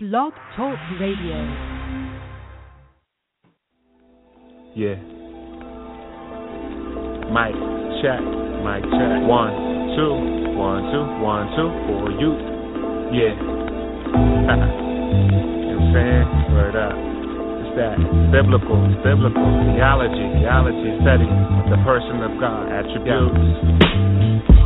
Blog Talk Radio. Yeah. Mic check, mic check. One, two, one, two, one, two for you. Yeah. you saying? Word up. It's that biblical, biblical theology, theology study of the person of God, attributes.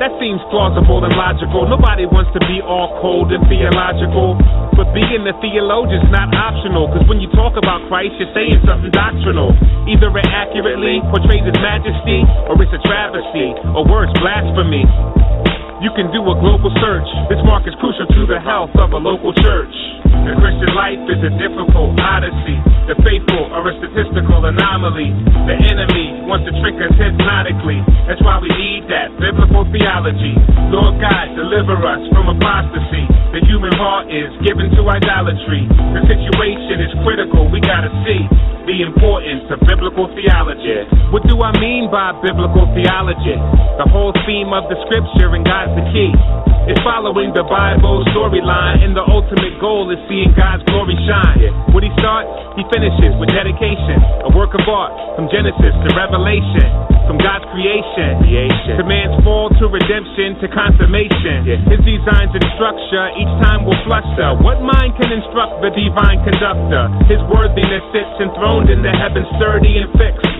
That seems plausible and logical. Nobody wants to be all cold and theological. But being a theologian's not optional. Cause when you talk about Christ, you're saying something doctrinal. Either it accurately portrays his majesty, or it's a travesty, or worse, blasphemy. You can do a global search. This mark is crucial to the health of a local church. The Christian life is a difficult odyssey. The faithful are a statistical anomaly. The enemy wants to trick us hypnotically. That's why we need that biblical theology. Lord God, deliver us from apostasy. The human heart is given to idolatry. The situation is critical. We gotta see the importance of biblical theology. What do I mean by biblical theology? The whole theme of the scripture and God's the key. It's following the Bible storyline, and the ultimate goal is seeing God's glory shine. What he starts, he finishes with dedication, a work of art from Genesis to Revelation, from God's creation, creation. to man's fall to redemption to consummation. His designs and structure each time will fluster. What mind can instruct the divine conductor? His worthiness sits enthroned in the heavens, sturdy and fixed.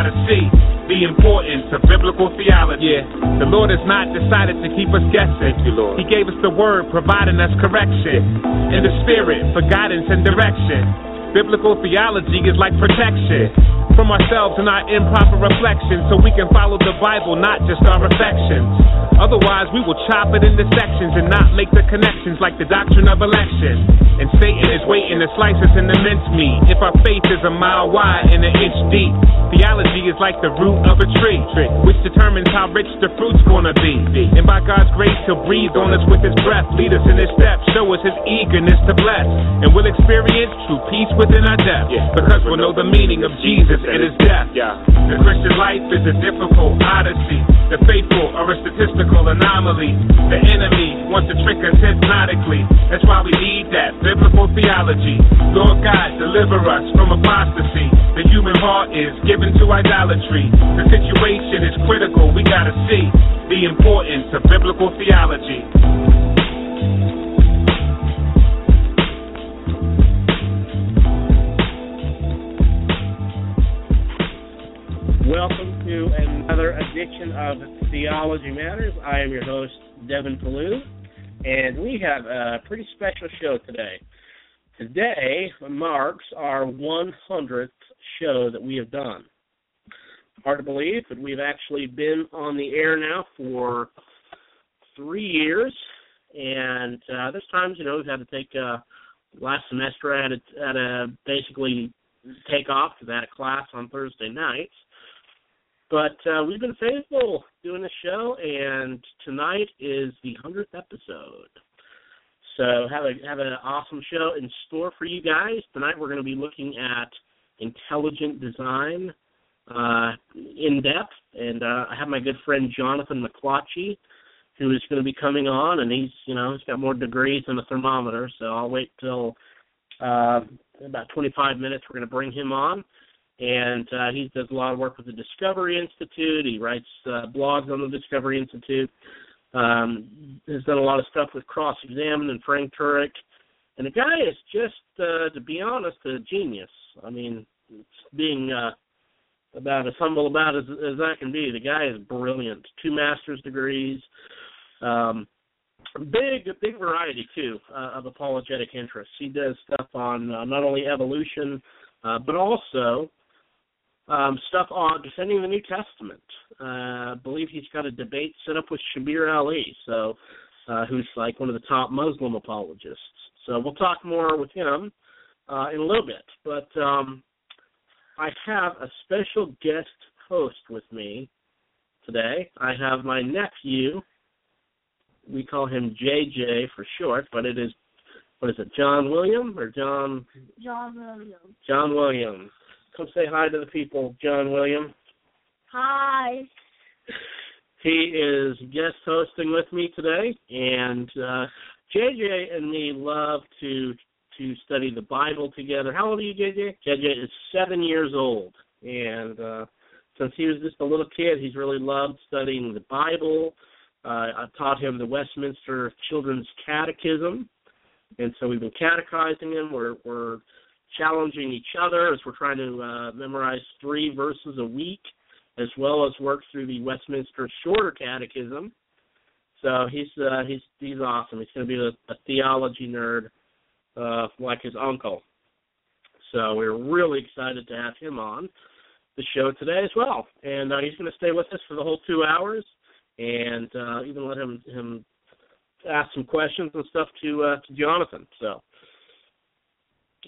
gotta see the importance of biblical theology. Yeah. The Lord has not decided to keep us guessing. Thank you, Lord. He gave us the word, providing us correction, and the spirit for guidance and direction. Biblical theology is like protection from ourselves and our improper reflections so we can follow the Bible, not just our affections. Otherwise, we will chop it into sections and not make the connections like the doctrine of election. And Satan is waiting to slice us into mincemeat if our faith is a mile wide and an inch deep. Theology is like the root of a tree, which determines how rich the fruit's gonna be. And by God's grace, He'll breathe on us with His breath, lead us in His steps, show us His eagerness to bless. And we'll experience true peace within our depth because we'll know the meaning of Jesus and His death. The Christian life is a difficult odyssey. The faithful are a statistical anomaly. The enemy wants to trick us hypnotically. That's why we need that biblical theology. Lord God, deliver us from apostasy. The human heart is given to idolatry. The situation is critical. We gotta see the importance of biblical theology. Welcome to another edition of Theology Matters. I am your host, Devin Pellew, and we have a pretty special show today. Today marks our 100th show that we have done. Hard to believe, but we've actually been on the air now for three years, and uh, there's times, you know, we've had to take uh, last semester I had to, had to basically take off had a class on Thursday nights but uh, we've been faithful doing the show, and tonight is the hundredth episode. So have a have an awesome show in store for you guys tonight. We're going to be looking at intelligent design uh, in depth, and uh, I have my good friend Jonathan McLatchie, who is going to be coming on, and he's you know he's got more degrees than a thermometer. So I'll wait till uh, about 25 minutes. We're going to bring him on and uh, he does a lot of work with the Discovery Institute. He writes uh, blogs on the Discovery Institute. Um, has done a lot of stuff with Cross Examine and Frank Turek. And the guy is just, uh, to be honest, a genius. I mean, being uh, about as humble about as as I can be. The guy is brilliant. Two master's degrees. Um, big big variety too uh, of apologetic interests. He does stuff on uh, not only evolution, uh, but also um, stuff on defending the New Testament. Uh, I believe he's got a debate set up with Shabir Ally, so uh, who's like one of the top Muslim apologists. So we'll talk more with him uh, in a little bit. But um, I have a special guest host with me today. I have my nephew. We call him JJ for short, but it is what is it, John William or John? John Williams. John William. Come say hi to the people, John William. Hi. He is guest hosting with me today, and uh, JJ and me love to to study the Bible together. How old are you, JJ? JJ is seven years old, and uh, since he was just a little kid, he's really loved studying the Bible. Uh, I taught him the Westminster Children's Catechism, and so we've been catechizing him. We're we're challenging each other as we're trying to uh, memorize three verses a week, as well as work through the Westminster Shorter Catechism. So he's uh, he's he's awesome. He's going to be a, a theology nerd uh, like his uncle. So we're really excited to have him on the show today as well. And uh, he's going to stay with us for the whole two hours, and uh, even let him him ask some questions and stuff to uh, to Jonathan. So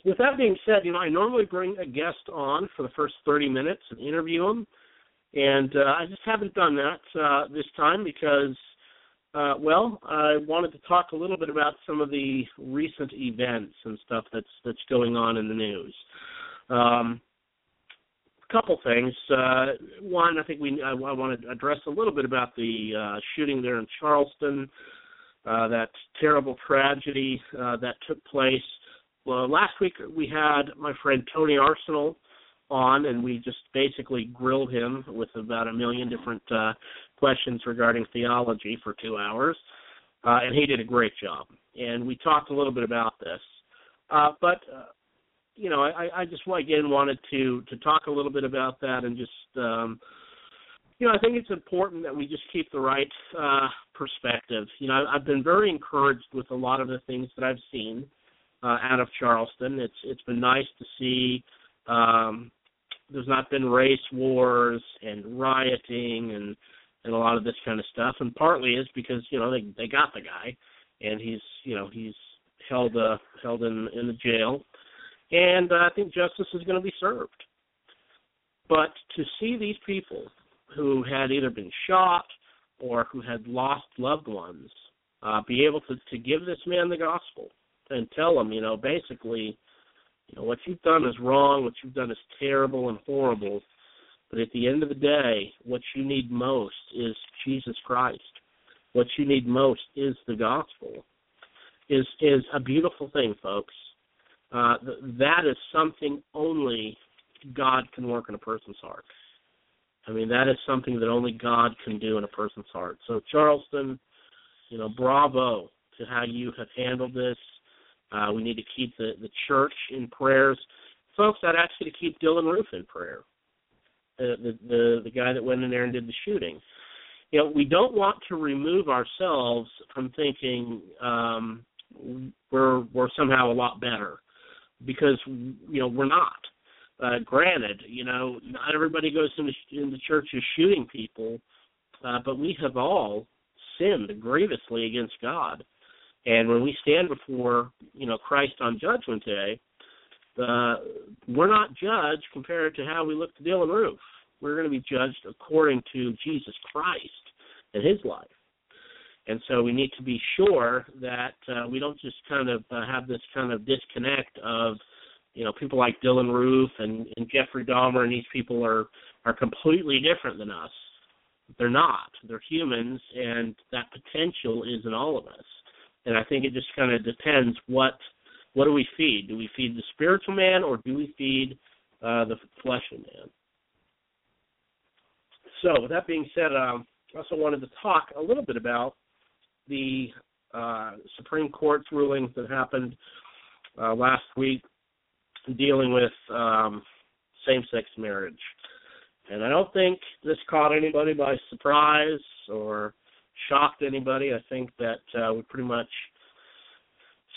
with that being said, you know I normally bring a guest on for the first 30 minutes and interview them, and uh, I just haven't done that uh, this time because uh, well, I wanted to talk a little bit about some of the recent events and stuff that's that's going on in the news. Um, a couple things. Uh, one, I think we I, I want to address a little bit about the uh, shooting there in Charleston, uh, that terrible tragedy uh, that took place. Well, last week we had my friend Tony Arsenal on, and we just basically grilled him with about a million different uh, questions regarding theology for two hours, uh, and he did a great job. And we talked a little bit about this, uh, but uh, you know, I, I just again wanted to to talk a little bit about that and just. Um, you know, I think it's important that we just keep the right uh, perspective. You know, I've been very encouraged with a lot of the things that I've seen uh, out of Charleston. It's it's been nice to see um, there's not been race wars and rioting and and a lot of this kind of stuff. And partly is because you know they they got the guy and he's you know he's held uh held in in the jail. And uh, I think justice is going to be served. But to see these people who had either been shot or who had lost loved ones uh be able to to give this man the gospel and tell him you know basically you know what you've done is wrong what you've done is terrible and horrible but at the end of the day, what you need most is Jesus Christ. What you need most is the gospel. Is is a beautiful thing, folks. Uh, th- that is something only God can work in a person's heart. I mean, that is something that only God can do in a person's heart. So, Charleston, you know, bravo to how you have handled this. Uh, we need to keep the, the church in prayers. Folks, I'd ask you to keep Dylann Roof in prayer the, the the guy that went in there and did the shooting. You know, we don't want to remove ourselves from thinking um, we're we're somehow a lot better because you know we're not. Uh, granted, you know, not everybody goes into into churches shooting people, uh, but we have all sinned grievously against God. And when we stand before you know Christ on Judgment Day, uh, we're not judged compared to how we look to Dylann Roof. We're going to be judged according to Jesus Christ and His life. And so we need to be sure that uh, we don't just kind of uh, have this kind of disconnect of, you know, people like Dylann Roof and, and Jeffrey Dahmer and these people are are completely different than us. They're not. They're humans, and that potential is in all of us. And I think it just kind of depends what what do we feed? Do we feed the spiritual man or do we feed uh, the fleshly man? So, with that being said, um, I also wanted to talk a little bit about the uh, Supreme Court's rulings that happened uh, last week dealing with um, same-sex marriage. And I don't think this caught anybody by surprise or shocked anybody. I think that uh, we pretty much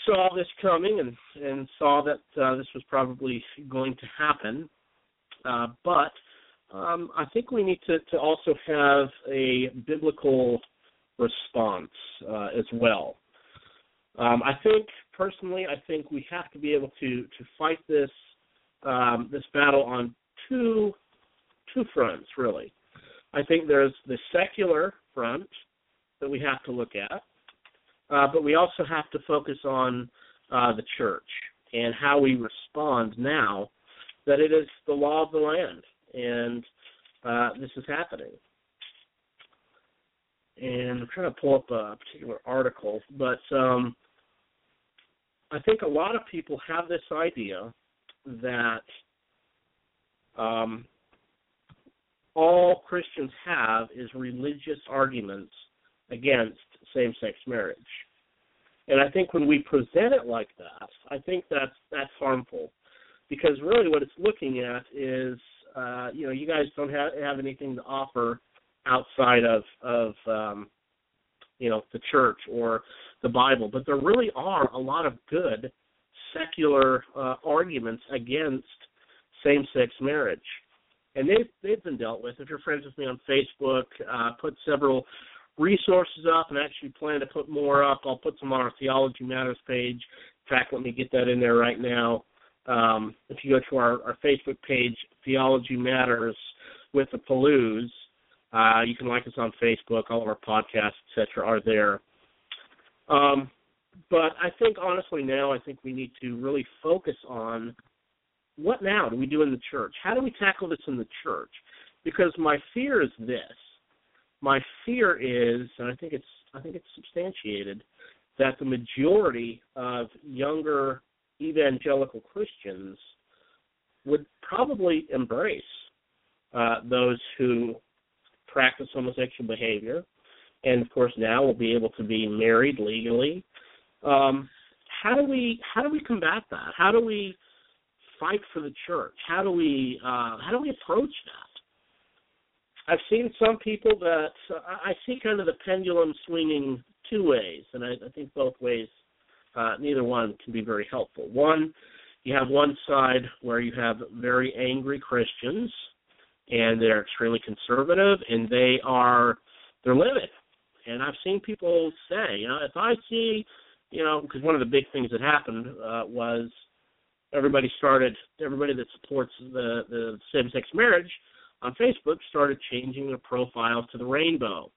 saw this coming and and saw that uh, this was probably going to happen. Uh, but um, I think we need to, to also have a biblical response uh, as well. Um, I think personally, I think we have to be able to to fight this um, this battle on two two fronts really. I think there's the secular front that we have to look at, uh, but we also have to focus on uh, the church and how we respond now that it is the law of the land and uh, this is happening. And I'm trying to pull up a particular article, but um, I think a lot of people have this idea that um, all Christians have is religious arguments against same-sex marriage. And I think when we present it like that, I think that's that's harmful, because really what it's looking at is, uh, you know, you guys don't have have anything to offer outside of of um, you know the church or the Bible, but there really are a lot of good secular uh, arguments against same-sex marriage, and they've they've been dealt with. If you're friends with me on Facebook, uh, put several resources up, and actually plan to put more up. I'll put some on our Theology Matters page. In fact, let me get that in there right now. Um, if you go to our, our Facebook page, Theology Matters with the Pellews, uh, you can like us on Facebook. All of our podcasts, etc., are there. Um, but I think honestly now, I think we need to really focus on what now do we do in the church? How do we tackle this in the church? Because my fear is this: my fear is, and I think it's I think it's substantiated, that the majority of younger evangelical Christians would probably embrace uh, those who practice homosexual behavior, and of course now will be able to be married legally. Um, how do we how do we combat that? How do we fight for the church? How do we uh, how do we approach that? I've seen some people that uh, I see kind of the pendulum swinging two ways, and I, I think both ways, uh, neither one can be very helpful. One, you have one side where you have very angry Christians, and they're extremely conservative, and they are they're livid. And I've seen people say, you know, if I see, you know, because one of the big things that happened uh, was everybody started, everybody that supports the the same-sex marriage on Facebook started changing their profiles to the rainbow.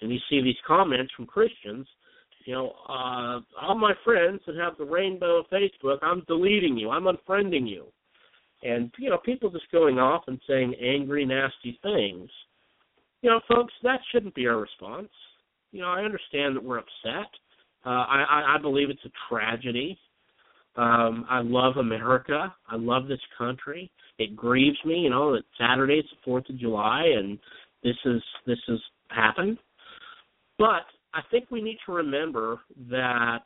And you see these comments from Christians, you know, uh, all my friends that have the rainbow Facebook, I'm deleting you, I'm unfriending you. And, you know, people just going off and saying angry, nasty things. You know, folks, that shouldn't be our response. You know, I understand that we're upset. Uh, I, I, I believe it's a tragedy. Um, I love America. I love this country it grieves me, you know, that Saturday it's the Fourth of July and this is this has happened. But I think we need to remember that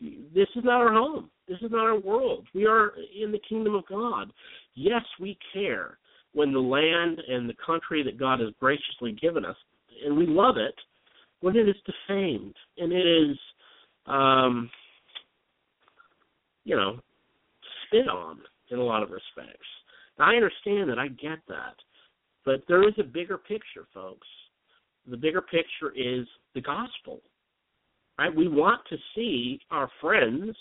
this is not our home. This is not our world. We are in the kingdom of God. Yes, we care when the land and the country that God has graciously given us, and we love it, when it is defamed and it is, um, you know, spit on in a lot of respects. I understand that. I get that. But there is a bigger picture, folks. The bigger picture is the gospel. Right? We want to see our friends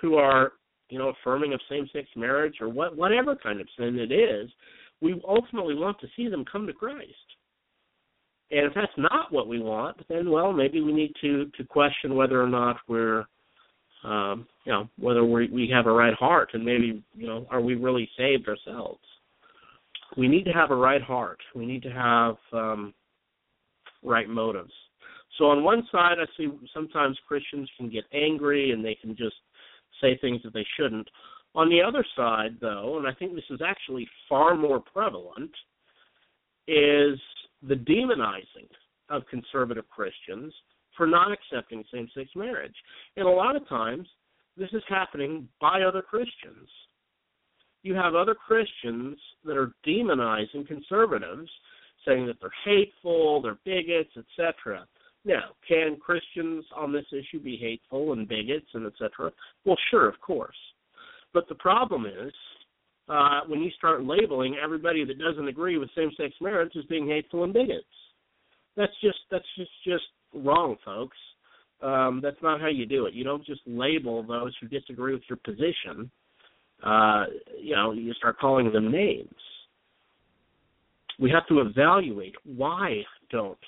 who are, you know, affirming of same-sex marriage or what whatever kind of sin it is, we ultimately want to see them come to Christ. And if that's not what we want, then well, maybe we need to to question whether or not we're um, you know, whether we we have a right heart and maybe, you know, are we really saved ourselves? We need to have a right heart. We need to have um, right motives. So on one side, I see sometimes Christians can get angry and they can just say things that they shouldn't. On the other side, though, and I think this is actually far more prevalent, is the demonizing of conservative Christians for not accepting same sex marriage. And a lot of times, this is happening by other Christians. you have other Christians that are demonizing conservatives, saying that they're hateful, they're bigots, etc. Now, can Christians on this issue be hateful and bigots and etc.? Well, sure, of course. But the problem is uh, when you start labeling everybody that doesn't agree with same-sex marriage as being hateful and bigots. That's just that's just just wrong, folks. Um, that's not how you do it. You don't just label those who disagree with your position. Uh, you know, you start calling them names. We have to evaluate why don't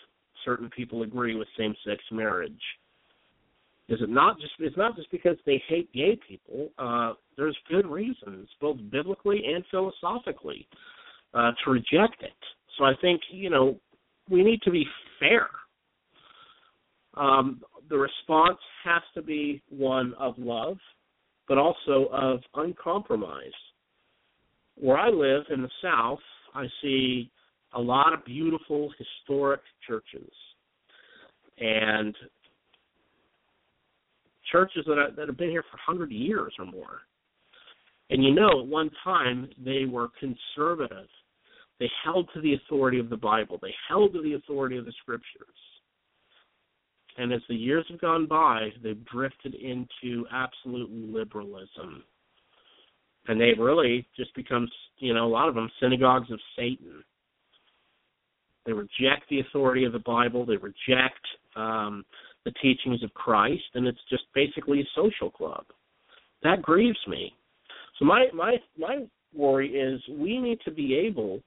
certain people agree with same-sex marriage. Is it not just? It's not just because they hate gay people. Uh, there's good reasons, both biblically and philosophically, uh, to reject it. So I think you know we need to be fair. Um, the response has to be one of love, but also of uncompromise. Where I live in the South, I see a lot of beautiful historic churches. And churches that, are, that have been here for 100 years or more. And you know, at one time, they were conservative. They held to the authority of the Bible, they held to the authority of the scriptures. And as the years have gone by, they've drifted into absolute liberalism. And they've really just become, you know, a lot of them synagogues of Satan. They reject the authority of the Bible. They reject um, the teachings of Christ, and it's just basically a social club. That grieves me. So my my my worry is we need to be able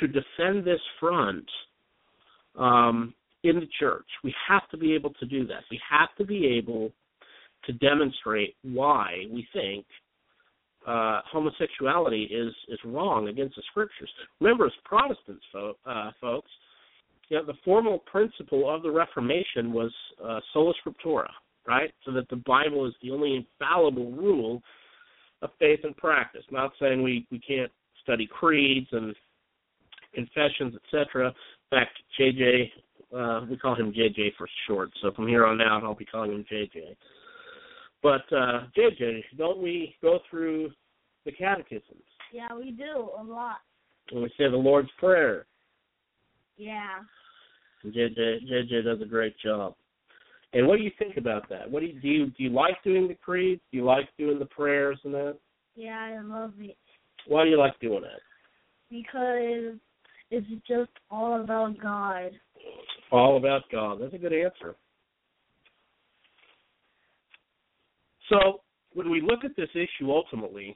to defend this front um, in the church. We have to be able to do that. We have to be able to demonstrate why we think uh, homosexuality is is wrong against the scriptures. Remember, as Protestants, fo- uh, folks, you know, the formal principle of the Reformation was uh, sola scriptura, right? So that the Bible is the only infallible rule of faith and practice. Not saying we we can't study creeds and confessions, etc. In fact, JJ, uh, we call him JJ for short. So from here on out, I'll be calling him JJ. But uh, JJ, don't we go through the catechisms? Yeah, we do a lot. And we say the Lord's Prayer. Yeah. JJ JJ does a great job. And what do you think about that? What do you do? You, do you like doing the creeds? Do you like doing the prayers and that? Yeah, I love it Why do you like doing that? because it's just all about God. All about God. That's a good answer. So when we look at this issue ultimately,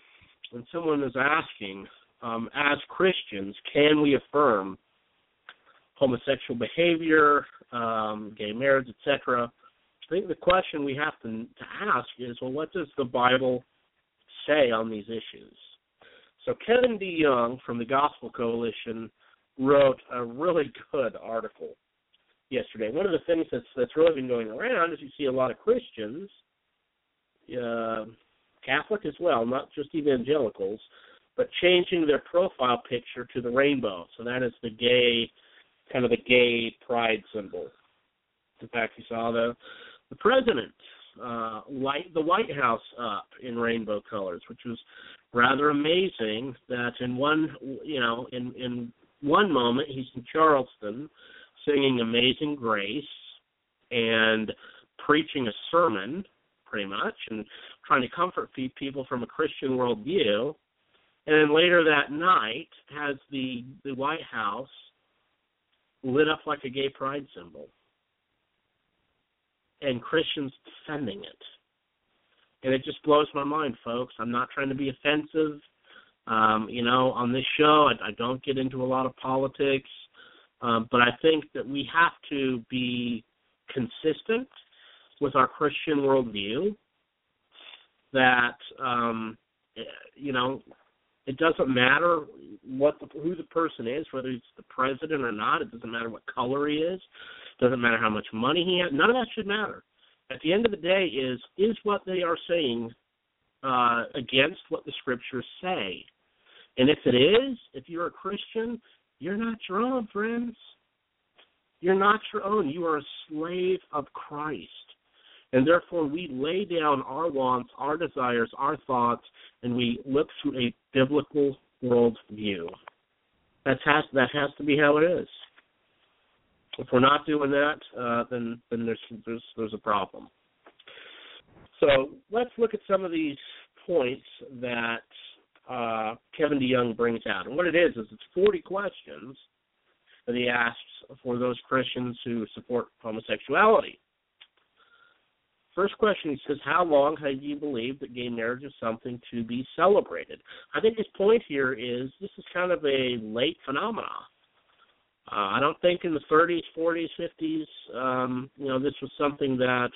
when someone is asking, um, as Christians, can we affirm homosexual behavior, um, gay marriage, etc. I think the question we have to, to ask is, well, what does the Bible say on these issues? So Kevin DeYoung from the Gospel Coalition wrote a really good article yesterday. One of the things that's that's really been going around is you see a lot of Christians, uh, Catholic as well, not just evangelicals, but changing their profile picture to the rainbow. So that is the gay kind of the gay pride symbol. In fact, you saw the the president uh, light the White House up in rainbow colors, which was rather amazing. That in one you know in in one moment he's in Charleston singing Amazing Grace and preaching a sermon, pretty much, and trying to comfort people from a Christian worldview. And then later that night has the the White House lit up like a gay pride symbol and Christians defending it. And it just blows my mind, folks. I'm not trying to be offensive. Um, you know, on this show, I, I don't get into a lot of politics, um, but I think that we have to be consistent with our Christian worldview. That um, you know, it doesn't matter what the, who the person is, whether it's the president or not. It doesn't matter what color he is. It doesn't matter how much money he has. None of that should matter. At the end of the day, is is what they are saying uh, against what the scriptures say? And if it is, if you're a Christian, you're not your own, friends. You're not your own. You are a slave of Christ. And therefore, we lay down our wants, our desires, our thoughts, and we look through a biblical worldview. That has that has to be how it is. If we're not doing that, uh, then then there's there's there's a problem. So let's look at some of these points that uh, Kevin DeYoung brings out. And what it is is it's 40 questions that he asks for those Christians who support homosexuality. First question he says, How long have you believed that gay marriage is something to be celebrated? I think his point here is this is kind of a late phenomenon. Uh, I don't think in the 30s, 40s, 50s, um, you know, this was something that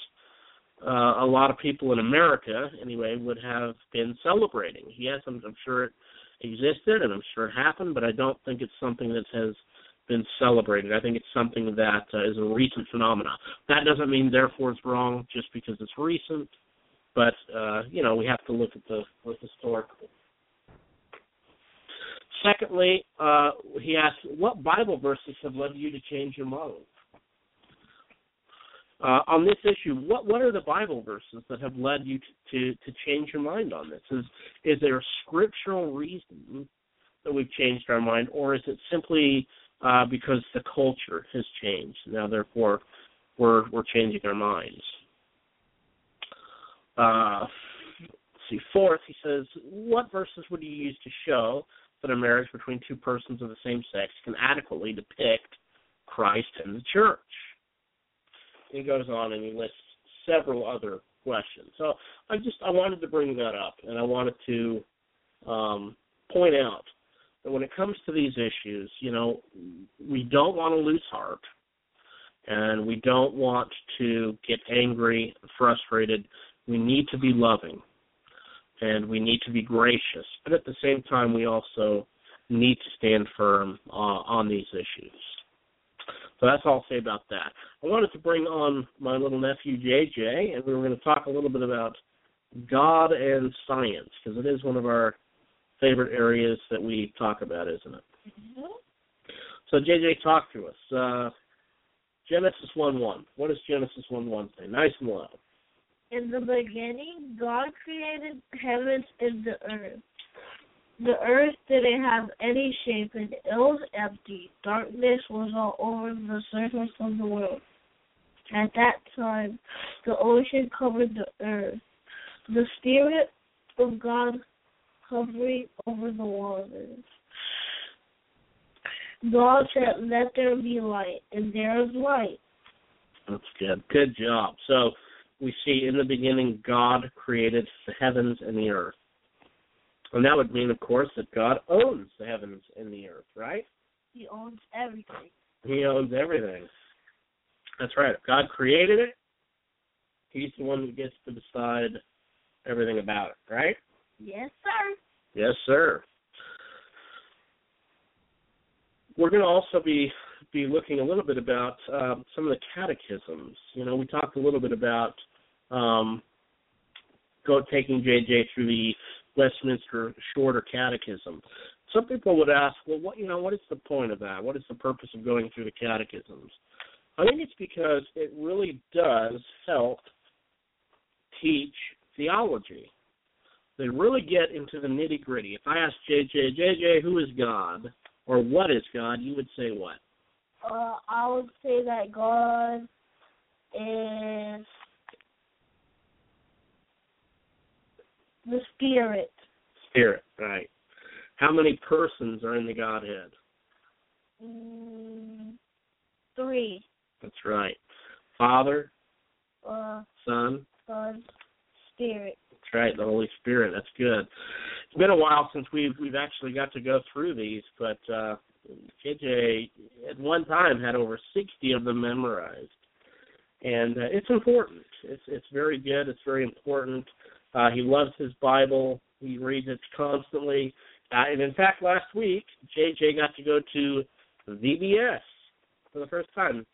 uh, a lot of people in America, anyway, would have been celebrating. Yes, I'm, I'm sure it existed and I'm sure it happened, but I don't think it's something that has been celebrated. I think it's something that uh, is a recent phenomenon. That doesn't mean therefore it's wrong just because it's recent, but uh, you know we have to look at the look historically. Secondly, uh, he asked, "What Bible verses have led you to change your mind?" Uh, on this issue, what what are the Bible verses that have led you to, to, to change your mind on this? Is is there a scriptural reason that we've changed our mind, or is it simply uh, because the culture has changed? Now, therefore, we're we're changing our minds. Uh, see, fourth, he says, what verses would you use to show that a marriage between two persons of the same sex can adequately depict Christ and the church? He goes on and he lists several other questions. So I just I wanted to bring that up, and I wanted to um, point out that when it comes to these issues, you know, we don't want to lose heart, and we don't want to get angry, and frustrated. We need to be loving, and we need to be gracious, but at the same time, we also need to stand firm uh, on these issues. So that's all I'll say about that. I wanted to bring on my little nephew JJ, and we were going to talk a little bit about God and science because it is one of our favorite areas that we talk about, isn't it? Mm-hmm. So JJ, talk to us. Uh, Genesis one one. What does Genesis one one say? Nice and loud. In the beginning, God created heavens and the earth. The earth didn't have any shape and it was empty. Darkness was all over the surface of the world. At that time, the ocean covered the earth. The Spirit of God hovering over the waters. God said, Let there be light, and there is light. That's good. Good job. So we see in the beginning God created the heavens and the earth. And that would mean, of course, that God owns the heavens and the earth, right? He owns everything. He owns everything. That's right. If God created it, He's the one who gets to decide everything about it, right? Yes, sir. Yes, sir. We're going to also be be looking a little bit about um, some of the catechisms. You know, we talked a little bit about um, go taking JJ through the Westminster Shorter Catechism. Some people would ask, well, what you know, what is the point of that? What is the purpose of going through the catechisms? I think it's because it really does help teach theology. They really get into the nitty gritty. If I ask JJ, JJ, who is God or what is God, you would say what? Uh, I would say that God is The Spirit. Spirit, right. How many persons are in the Godhead? Mm, three. That's right. Father, uh, Son, Son, Spirit. That's right, the Holy Spirit. That's good. It's been a while since we've we've actually got to go through these, but uh JJ at one time had over sixty of them memorized, and uh, it's important. It's it's very good. It's very important. Uh, he loves his Bible. He reads it constantly. Uh, and in fact, last week, JJ got to go to VBS for the first time.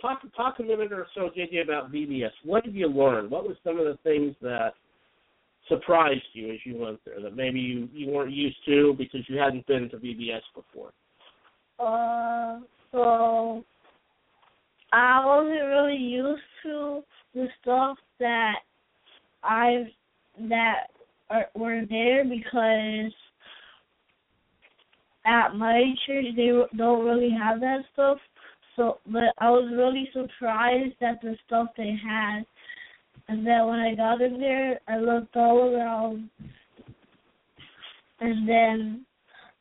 Talk talk a minute or so, JJ, about VBS. What did you learn? What were some of the things that surprised you as you went there that maybe you, you weren't used to because you hadn't been to VBS before? Uh, so I wasn't really used to the stuff that I that are, were there because at my church they don't really have that stuff. So, but I was really surprised at the stuff they had. And then when I got in there, I looked all around, and then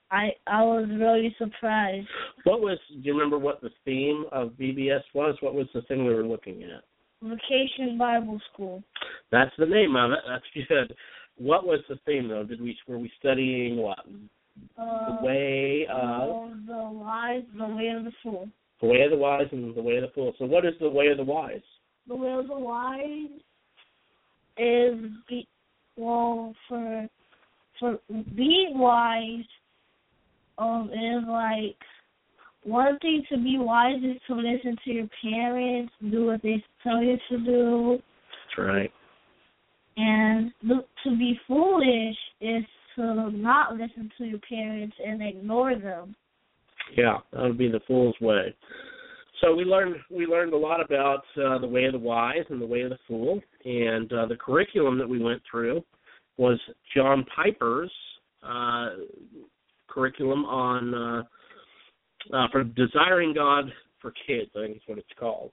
I I was really surprised. What was? Do you remember what the theme of VBS was? What was the thing we were looking at? Vacation Bible School. That's the name of it. That's good. What was the theme though? Did we were we studying what? Uh, the way of the, wise, the way of the fool. the way of the wise and the way of the fool. So what is the way of the wise? The way of the wise is be well for for being wise. Um, is like one thing to be wise is to listen to your parents, do what they tell you to do, That's right. and to be foolish is to not listen to your parents and ignore them. Yeah, that would be the fool's way. So we learned we learned a lot about uh, the way of the wise and the way of the fool, and uh, the curriculum that we went through was John Piper's uh, curriculum on uh, for desiring God for kids. I think is what it's called,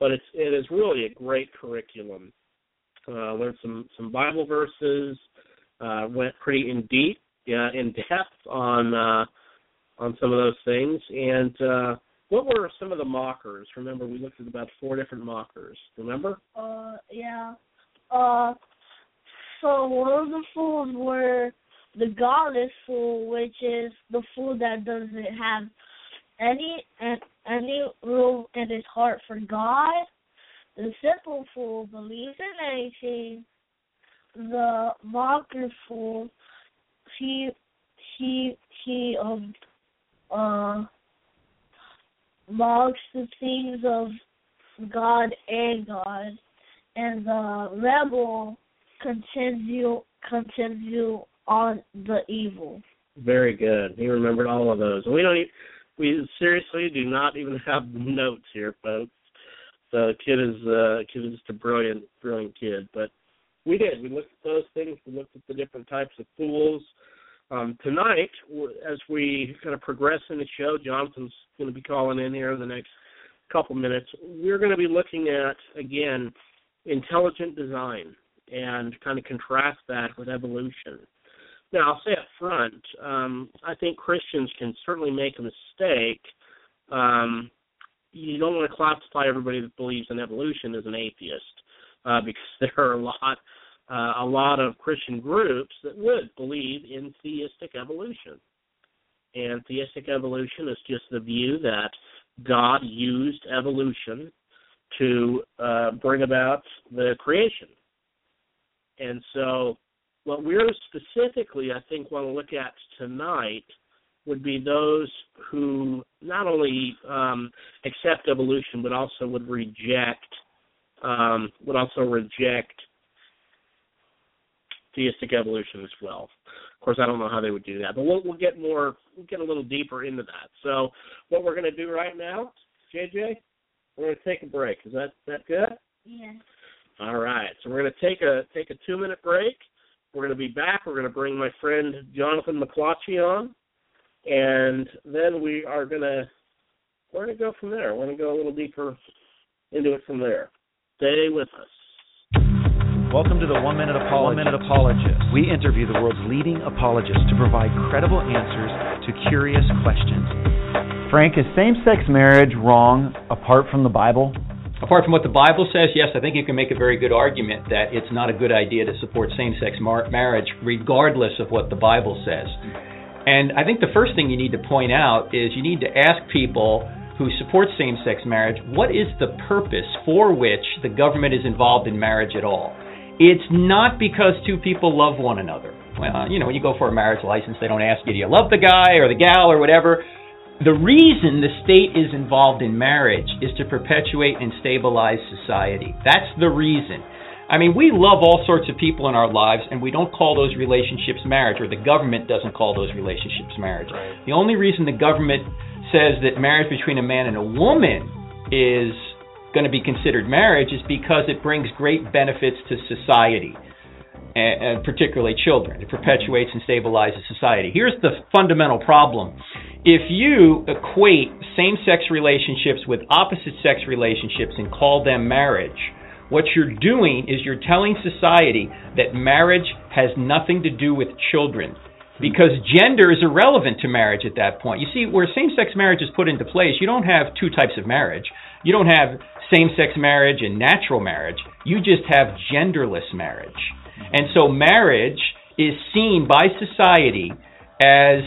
but it's it is really a great curriculum. Uh, learned some some Bible verses, uh, went pretty in deep, yeah, in depth on. Uh, on some of those things. And uh, what were some of the mockers? Remember, we looked at about four different mockers. Remember? Uh, yeah. Uh, so one of the fools were the godless fool, which is the fool that doesn't have any any room in his heart for God. The simple fool believes in anything. The mocker fool, he he he um uh mocks the things of God and God, and the rebel continue continue on the evil. Very good. He remembered all of those. We don't. e- We seriously do not even have notes here, folks. The kid is uh, kid is just a brilliant, brilliant kid. But we did. We looked at those things. We looked at the different types of fools. Um, tonight, as we kind of progress in the show, Jonathan's going to be calling in here in the next couple minutes. We're going to be looking at again intelligent design and kind of contrast that with evolution. Now, I'll say up front, um, I think Christians can certainly make a mistake. Um, you don't want to classify everybody that believes in evolution as an atheist, uh, because there are a lot, uh, a lot of Christian groups that would believe in theistic evolution. And theistic evolution is just the view that God used evolution to uh, bring about the creation. And so, what we're specifically, I think, want to look at tonight would be those who not only um, accept evolution, but also would reject, um, would also reject theistic evolution as well. Of course, I don't know how they would do that, but we'll, we'll get more, we'll get a little deeper into that. So, what we're going to do right now, JJ, we're going to take a break. Is that that good? Yes. All right. So we're going to take a take a two minute break. We're going to be back. We're going to bring my friend Jonathan McLatchie on, and then we are going to we're going to go from there. We're going to go a little deeper into it from there. Stay with us. Welcome to the One Minute Apologist. One Minute Apologist. We interview the world's leading apologists to provide credible answers to curious questions. Frank, is same sex marriage wrong apart from the Bible? Apart from what the Bible says, yes, I think you can make a very good argument that it's not a good idea to support same sex mar- marriage, regardless of what the Bible says. And I think the first thing you need to point out is you need to ask people who support same sex marriage what is the purpose for which the government is involved in marriage at all? It's not because two people love one another. Well, you know, when you go for a marriage license, they don't ask you, do you love the guy or the gal or whatever. The reason the state is involved in marriage is to perpetuate and stabilize society. That's the reason. I mean, we love all sorts of people in our lives, and we don't call those relationships marriage, or the government doesn't call those relationships marriage. The only reason the government says that marriage between a man and a woman is going to be considered marriage is because it brings great benefits to society, and, particularly children. It perpetuates and stabilizes society. Here's the fundamental problem. If you equate same sex relationships with opposite sex relationships and call them marriage, what you're doing is you're telling society that marriage has nothing to do with children because gender is irrelevant to marriage at that point. You see, where same sex marriage is put into place, you don't have two types of marriage. You don't have same sex marriage and natural marriage. You just have genderless marriage. And so marriage is seen by society as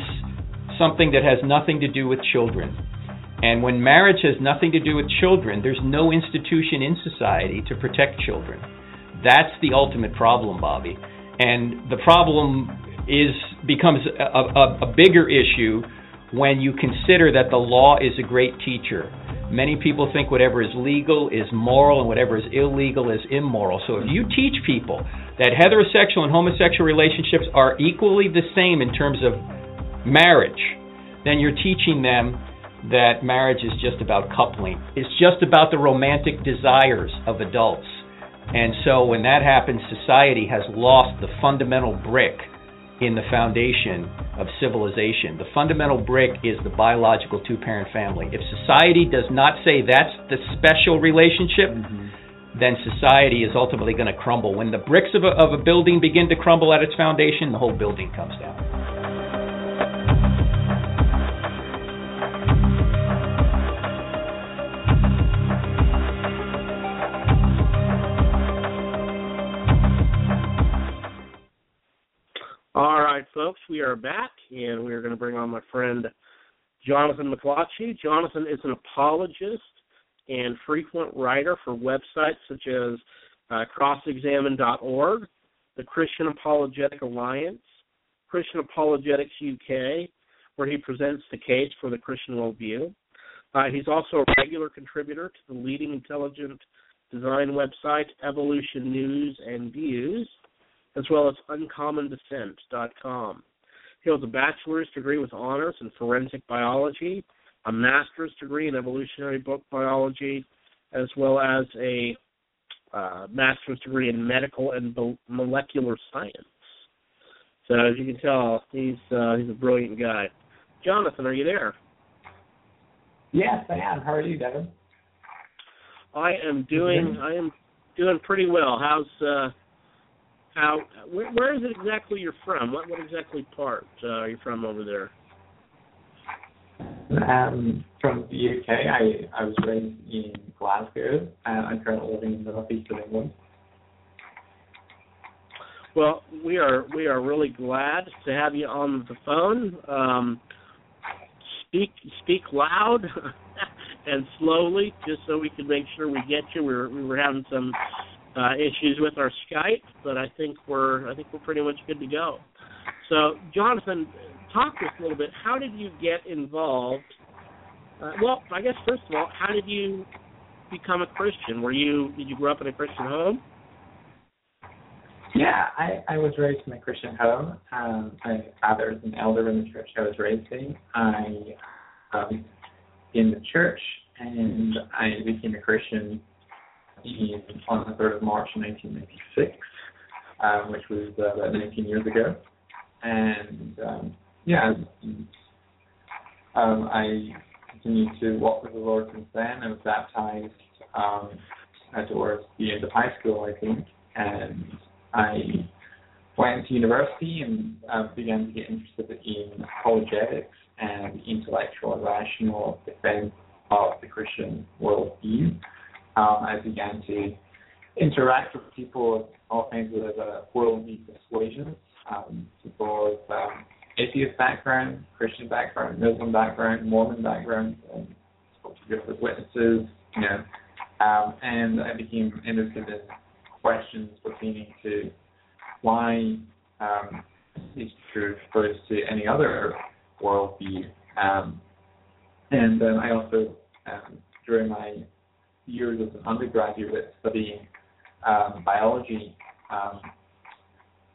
something that has nothing to do with children. And when marriage has nothing to do with children, there's no institution in society to protect children. That's the ultimate problem, Bobby. And the problem is becomes a, a, a bigger issue when you consider that the law is a great teacher. Many people think whatever is legal is moral and whatever is illegal is immoral. So if you teach people that heterosexual and homosexual relationships are equally the same in terms of marriage, then you're teaching them that marriage is just about coupling. It's just about the romantic desires of adults. And so when that happens, society has lost the fundamental brick in the foundation of civilization. The fundamental brick is the biological two parent family. If society does not say that's the special relationship, mm-hmm. then society is ultimately going to crumble. When the bricks of a, of a building begin to crumble at its foundation, the whole building comes down. Right, folks, we are back, and we are going to bring on my friend Jonathan McLatchie. Jonathan is an apologist and frequent writer for websites such as uh, crossexamined.org, the Christian Apologetic Alliance, Christian Apologetics UK, where he presents the case for the Christian worldview. Uh, he's also a regular contributor to the leading intelligent design website, Evolution News and Views as well as uncommondescent.com. He holds a bachelor's degree with honors in forensic biology, a master's degree in evolutionary book biology, as well as a uh, master's degree in medical and molecular science. So as you can tell, he's uh, he's a brilliant guy. Jonathan, are you there? Yes, I am. How are you, Devin? I am doing I am doing pretty well. How's uh, how? Where, where is it exactly you're from? What what exactly part uh, are you from over there? Um, from the UK. I I was raised in Glasgow, and I'm currently living in the northeast of England. Well, we are we are really glad to have you on the phone. Um, speak speak loud and slowly, just so we can make sure we get you. We were we were having some uh, issues with our Skype, but I think we're I think we're pretty much good to go. So, Jonathan, talk to us a little bit. How did you get involved? Uh, well, I guess first of all, how did you become a Christian? Were you did you grow up in a Christian home? Yeah, I, I was raised in a Christian home. Um, my father is an elder in the church I was raised in. I um, in the church, and I became a Christian the 3rd of March 1996, um, which was uh, about 19 years ago. And um, yeah, um, I continued to walk with the Lord since then. I was baptized um, towards the end of high school, I think, and I went to university and uh, began to get interested in apologetics and intellectual and rational defense of the Christian worldview um, I began to interact with people of all kinds of uh, worldview persuasions, um, people with um, atheist background, Christian background, Muslim background, Mormon background, and spoke to different witnesses, you know, um, and I became interested in questions pertaining to why um, is true opposed to any other worldview. Um, and um, I also, um, during my years as an undergraduate studying um, biology um,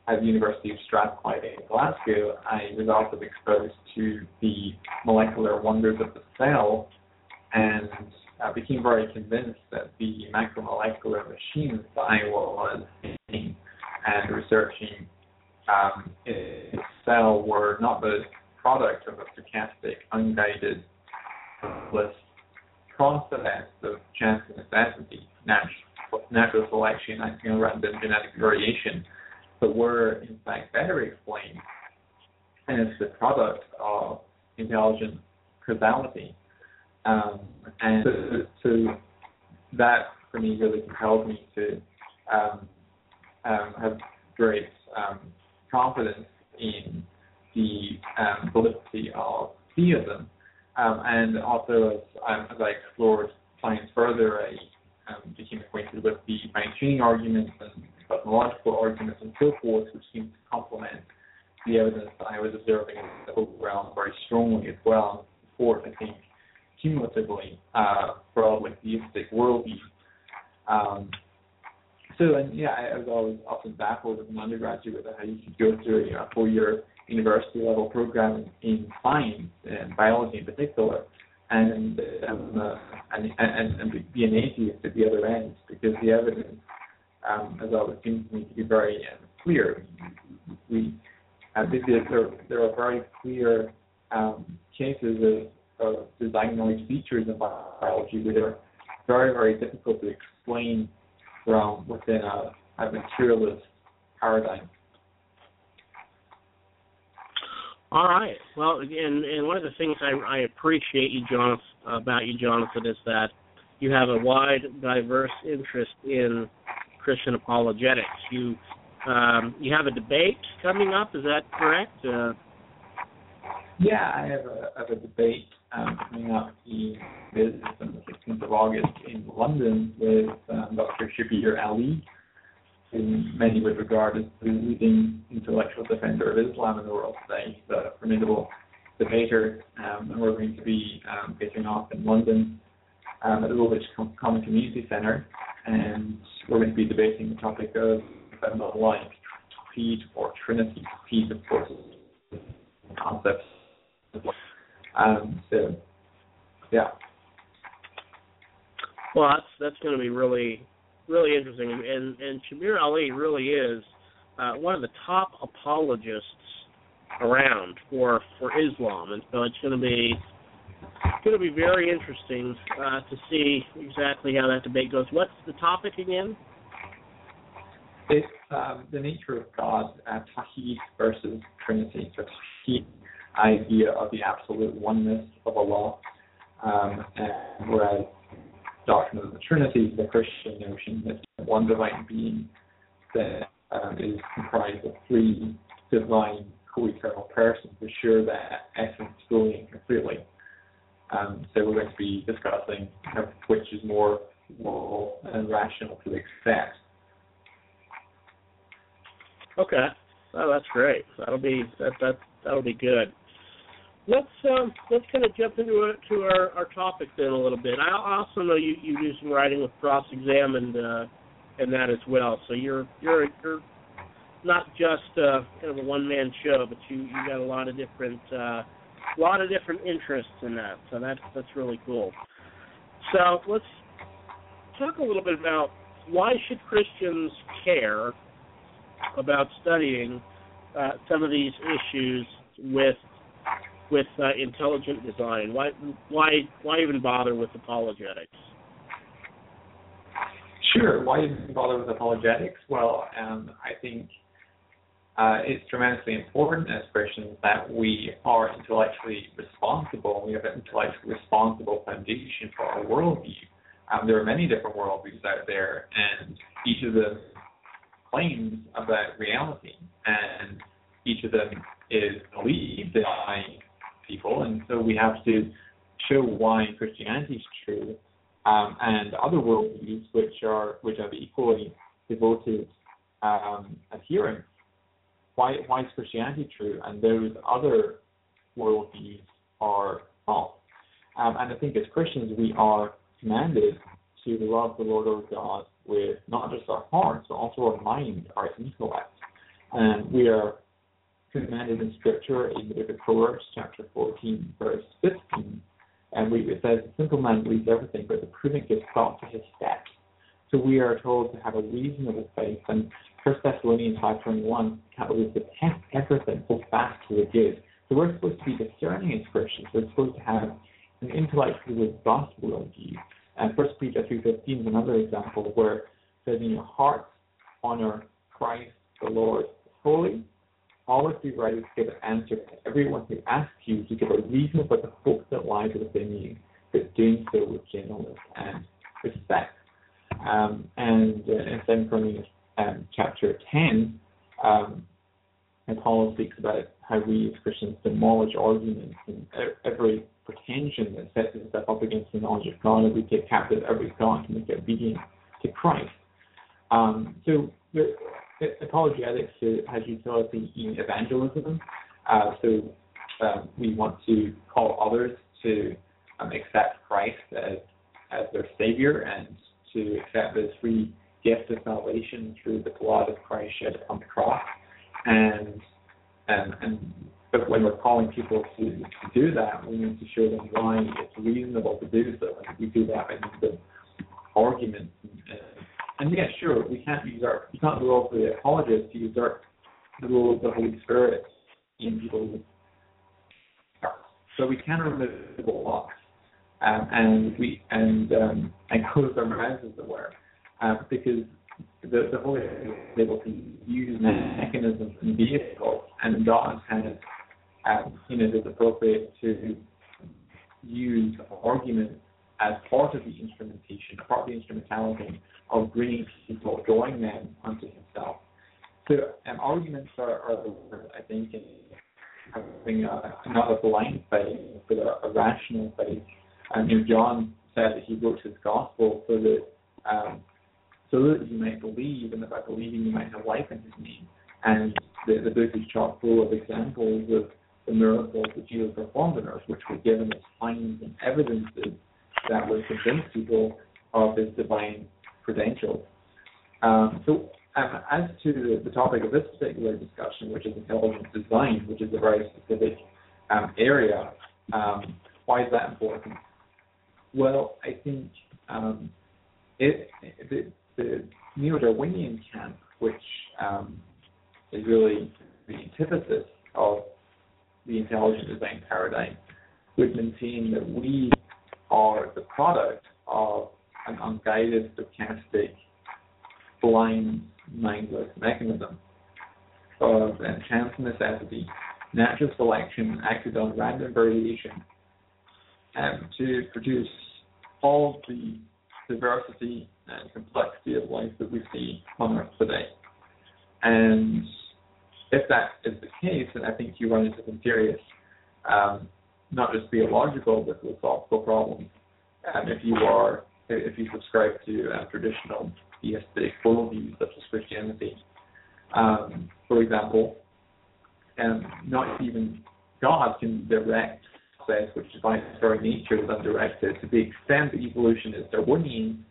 at the University of Strathclyde. In Glasgow, I was also exposed to the molecular wonders of the cell and uh, became very convinced that the macromolecular machines that I was in and researching um, itself were not the product of a stochastic, unguided, process of chance and necessity, natural, selection, know, random genetic variation, but were in fact better explained as the product of intelligent causality. Um, and so, so, that for me really compelled me to um, um, have great um, confidence in the um, validity of theism. Um, and also, as, um, as I explored science further, I um, became acquainted with the fine-tuning arguments and cosmological arguments and so forth, which seemed to complement the evidence that I was observing in the whole realm very strongly as well. and Support, I think, cumulatively uh, broadly theistic worldview. Um, so, and yeah, I, I was always often baffled as an undergraduate at how you could go through a four-year university level program in science and biology in particular, and um, uh, and, and and be an atheist at the other end because the evidence, um, as always seems to me to be very uh, clear. We uh, there there are very clear um, cases of, of design noise features in biology that are very very difficult to explain from within a, a materialist paradigm. All right. Well, and and one of the things I, I appreciate you, Jonathan, about you, Jonathan, is that you have a wide, diverse interest in Christian apologetics. You um, you have a debate coming up. Is that correct? Uh, yeah, I have a, have a debate um, coming up in on the 16th of August in London with um, Dr. Shabir Ally, who many would regard as the leading intellectual defender of Islam in the world today. He's a formidable debater, um, and we're going to be um, off in London um, at the Woolwich Common Community Centre, and we're going to be debating the topic of I'm not like Tawheed or Trinity. Tawheed, of course, concepts. Um, so, yeah. Well, that's that's going to be really really interesting, and and Shabir Ally really is uh, one of the top apologists around for for Islam, and so it's going to be going to be very interesting uh, to see exactly how that debate goes. What's the topic again? It's um, the nature of God, uh, Tawheed versus Trinity. So Tawheed, idea of the absolute oneness of Allah, um, and whereas doctrine of the Trinity, the Christian notion that one divine being that um, is comprised of three divine co-eternal persons to share that essence fully and completely. Um, so we're going to be discussing you know, which is more moral and rational to accept. Okay, that's great. That'll be that that that'll be good let's um, let's kind of jump into it, to our, our topic then a little bit. I also know you, you do some writing with CrossExamined uh, and that as well. So you're you're you're not just uh, kind of a one man show, but you you got a lot of different uh, lot of different interests in that. So that's that's really cool. So let's talk a little bit about why should Christians care about studying uh, some of these issues with with uh, intelligent design? Why why why even bother with apologetics? Sure. Why even bother with apologetics? Well, um, I think uh, it's tremendously important as Christians that we are intellectually responsible. We have an intellectually responsible foundation for our worldview. Um, there are many different worldviews out there, and each of them claims about reality, and each of them is believed by people, and so we have to show why Christianity is true, um, and other worldviews which are which are equally devoted um, adherents. Why why is Christianity true, and those other worldviews are false? Um, and I think as Christians we are commanded to love the Lord our God with not just our hearts, but also our mind, our intellect. And we are commanded in Scripture in the book of Proverbs, chapter 14, verse 15, And we, it says, the simple man believes everything, but the prudent gives thought to his steps. So we are told to have a reasonable faith. And 1 Thessalonians 5.21 tells us to test everything, hold fast to the good. So we're supposed to be discerning as Christians. We're supposed to have an intellectual gospel worldview. And 1 Peter 3.15 is another example where it says, in your hearts, honor Christ the Lord holy. Ready to give an answer to everyone who asks you to give a reason for the hope that lies within you, but doing so with gentleness and respect. Um, and uh, in 2 Corinthians um, chapter 10, um, and Paul speaks about how we as Christians demolish arguments and every pretension that sets itself up against the knowledge of God, and we take captive every thought to make it obedient to Christ. Um, so the, apologetics has utility in evangelism. Uh, so um, we want to call others to um, accept Christ as as their Savior and to accept the free gift of salvation through the blood of Christ shed upon the cross. And and and but when we're calling people to, to do that, we need to show them why it's reasonable to do so. And we do that in the arguments and, and yeah, sure, we can't use our, You can't rule the apologist to usurp the rule of the Holy Spirit in people's hearts. So we can remove the blocks, um, and we and um, and close our mouths, as it were, um, because the the Holy Spirit is able to use mechanisms and vehicles, and God has um, you know it is appropriate to use arguments as part of the instrumentation, part of the instrumentality of bringing people, drawing them unto himself. So um, arguments are, are I think, in having a, not a blind faith, but a, a rational faith. And you John said that he wrote his gospel so that um, so that you might believe, and that by believing you might have life in his name. And the, the book is chock full of examples of the miracles that Jesus performed on earth, which were given as signs and evidences that would convince people of his divine credentials. Um, so, um, as to the, topic of this particular discussion, which is intelligent design, which is a very specific um, area, um, why is that important? Well, I think um, it, the, the neo-Darwinian camp, which um, is really the antithesis of the intelligent design paradigm, would maintain that we are the product of an unguided, stochastic, blind, mindless mechanism of chance necessity, natural selection acted on random variation um, to produce all the diversity and complexity of life that we see on Earth today. And if that is the case, then I think you run into some serious, um, not just theological, but philosophical problems. Um, if you are if you subscribe to uh, traditional theistic worldviews such as Christianity. Um, for example, and not even God can direct process which by its very nature is undirected. To the extent that evolution is Darwinian,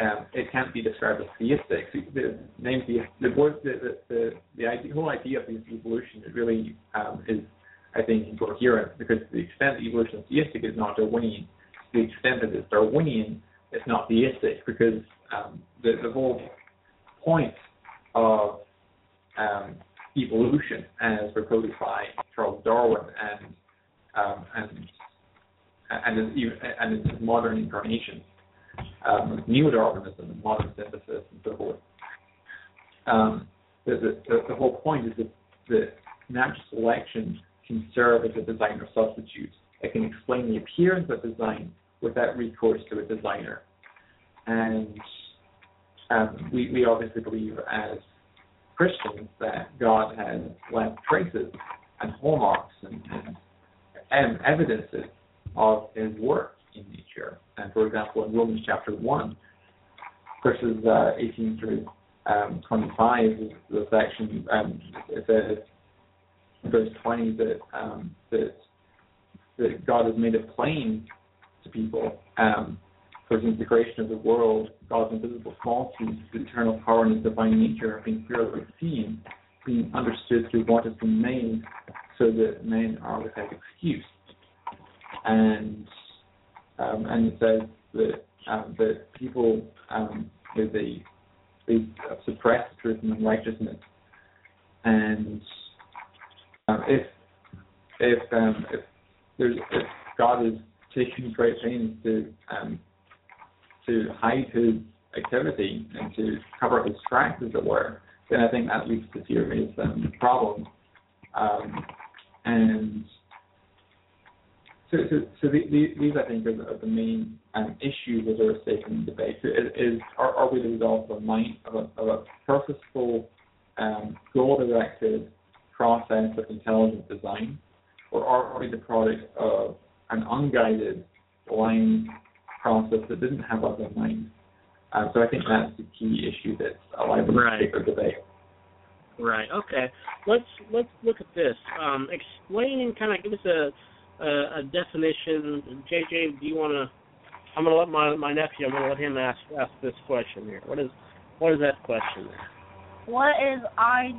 um, it can't be described as theistic. The name the the the the, the, the whole idea of evolution really um, is I think incoherent because the extent that evolution is theistic is not Darwinian the extent that it's Darwinian, it's not theistic because um, the, the whole point of um, evolution, as proposed by Charles Darwin and um, and and its, and its modern incarnation, um, neo-Darwinism, modern synthesis, and so forth. Um, the, the, the, whole point is that the natural selection can serve as a designer substitute. It can explain the appearance of design without recourse to a designer. And um, we, we obviously believe as Christians that God has left traces and hallmarks and, and, and evidences of his work in nature. And for example, in Romans chapter 1, verses uh, 18 through um, 25, the section um, it says, verse 20, that, um, that, that God has made it plain to people. Um, for the creation of the world, God's invisible qualities, the eternal power and his divine nature have been clearly seen, being understood through what has been made, so that men are without excuse. And um, and it says that um, that people um, a they suppress truth and righteousness, and um, if if um, if there's if God is taking great pains to um, to hide His activity and to cover His tracks, as it were, then I think that leads to serious um, problems. Um, and so, so, so the, the, these, I think, are the, are the main um, issues that are at stake in the debate. Is, is are, are, we the result of a, mind, of a, of a purposeful, um, goal-directed process of intelligent design, or are we the product of an unguided, blind process that didn't have us in mind? Um, so I think that's the key issue that's alive in right. the debate. Right. Okay. Let's let's look at this. Um, explain, kind of give us a a, a definition. JJ, do you want to? I'm going to let my my nephew. I'm going to let him ask ask this question here. What is what is that question there? What is ID?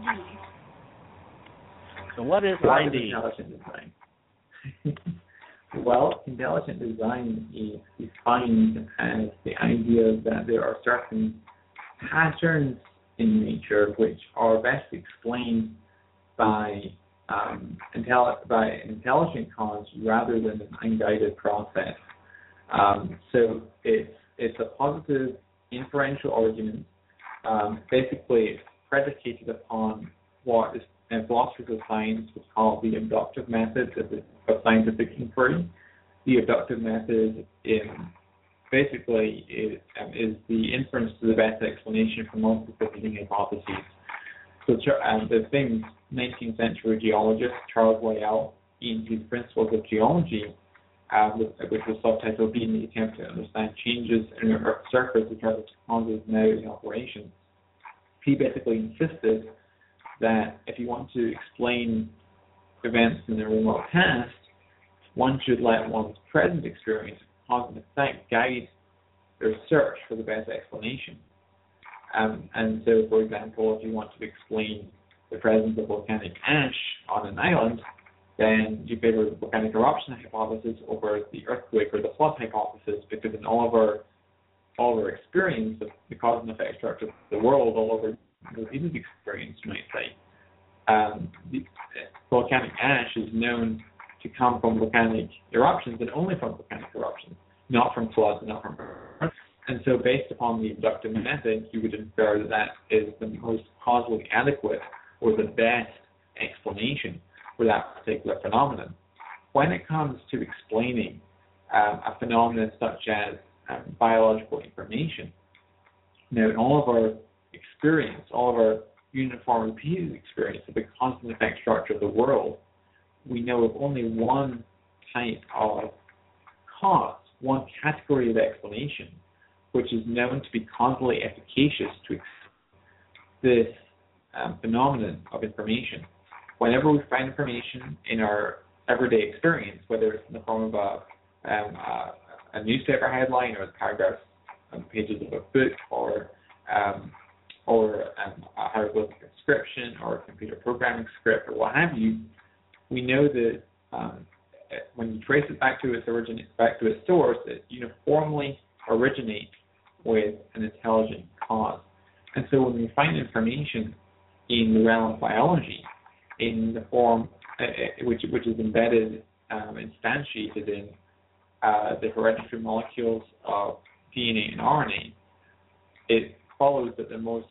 So what is What ID? intelligent design? well, intelligent design is defined as the idea that there are certain patterns in nature which are best explained by um, intelli- by an intelligent cause rather than an unguided process. Um, so it's it's a positive inferential argument. Um, basically, predicated upon what is and philosophers of science would call the inductive method of, the, scientific inquiry. The inductive method in basically is, um, is the inference to the best explanation for multiple competing hypotheses. So um, the famous 19th century geologist Charles Lyell, in his Principles of Geology, uh, which was subtitled Being the Attempt to Understand Changes in the Earth's Surface which because of causes now in operation, he basically insisted that if you want to explain events in the remote past, one should let one's present experience cause and effect guide their search for the best explanation. Um, and so, for example, if you want to explain the presence of volcanic ash on an island, then you favor the volcanic eruption hypothesis over the earthquake or the flood hypothesis because in all of our all of our experience of the cause and effect structure of the world, all over the human experience, you might say, um, volcanic ash is known to come from volcanic eruptions and only from volcanic eruptions, not from floods, and not from earth. And so, based upon the inductive method, you would infer that that is the most causally adequate or the best explanation for that particular phenomenon. When it comes to explaining um, a phenomenon such as um, biological information, now in all of our experience, all of our uniform repeated experience of the constant effect structure of the world, we know of only one type of cause, one category of explanation, which is known to be causally efficacious to this um, phenomenon of information. Whenever we find information in our everyday experience, whether it's in the form of a, um, a, a newspaper headline or the paragraphs on pages of a book or um, or um, a hieroglyphic inscription or a computer programming script or what have you, we know that um, when you trace it back to its origin, back to its source, it uniformly originates with an intelligent cause. And so when we find information in the realm of biology, in the form uh, which which is embedded, um, instantiated in uh, the hereditary molecules of DNA and RNA, it follows that the most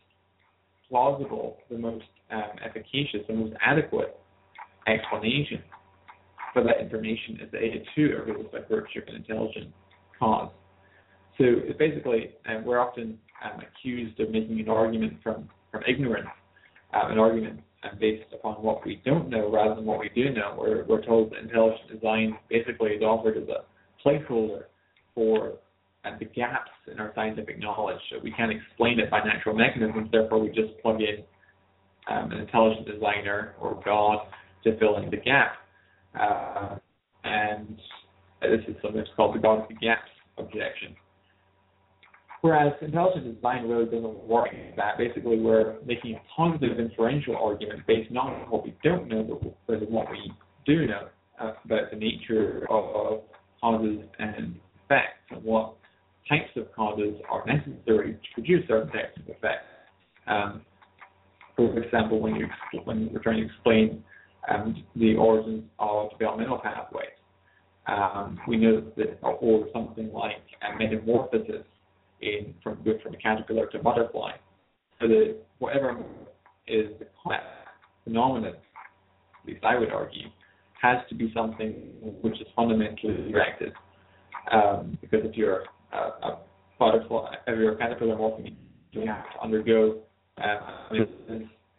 plausible, the most um, efficacious, the most adequate explanation for that information is that it too arises by virtue of an intelligent cause. So basically, um, we're often um, accused of making an argument from, from ignorance, um, an argument um, based upon what we don't know rather than what we do know. We're, we're told that intelligent design basically is offered as a placeholder for uh, the gaps in our scientific knowledge. We can't explain it by natural mechanisms, therefore we just plug in um, an intelligent designer or God to fill in the gap. Uh, and this is something that's called the God of the gaps objection. Whereas intelligent design really doesn't work like that. Basically, we're making a positive inferential argument based not on what we don't know, but on what we do know uh, about the nature of causes and effects and what types of causes are necessary to produce certain types of effects. Um, for example, when you when we're trying to explain um, the origins of developmental pathways, um, we know that, or something like metamorphosis in from from a caterpillar to butterfly. So that whatever is the phenomenon, at least I would argue, has to be something which is fundamentally directed. Um, because if you're a, a butterfly, if you're caterpillar morphing, you have to undergo um,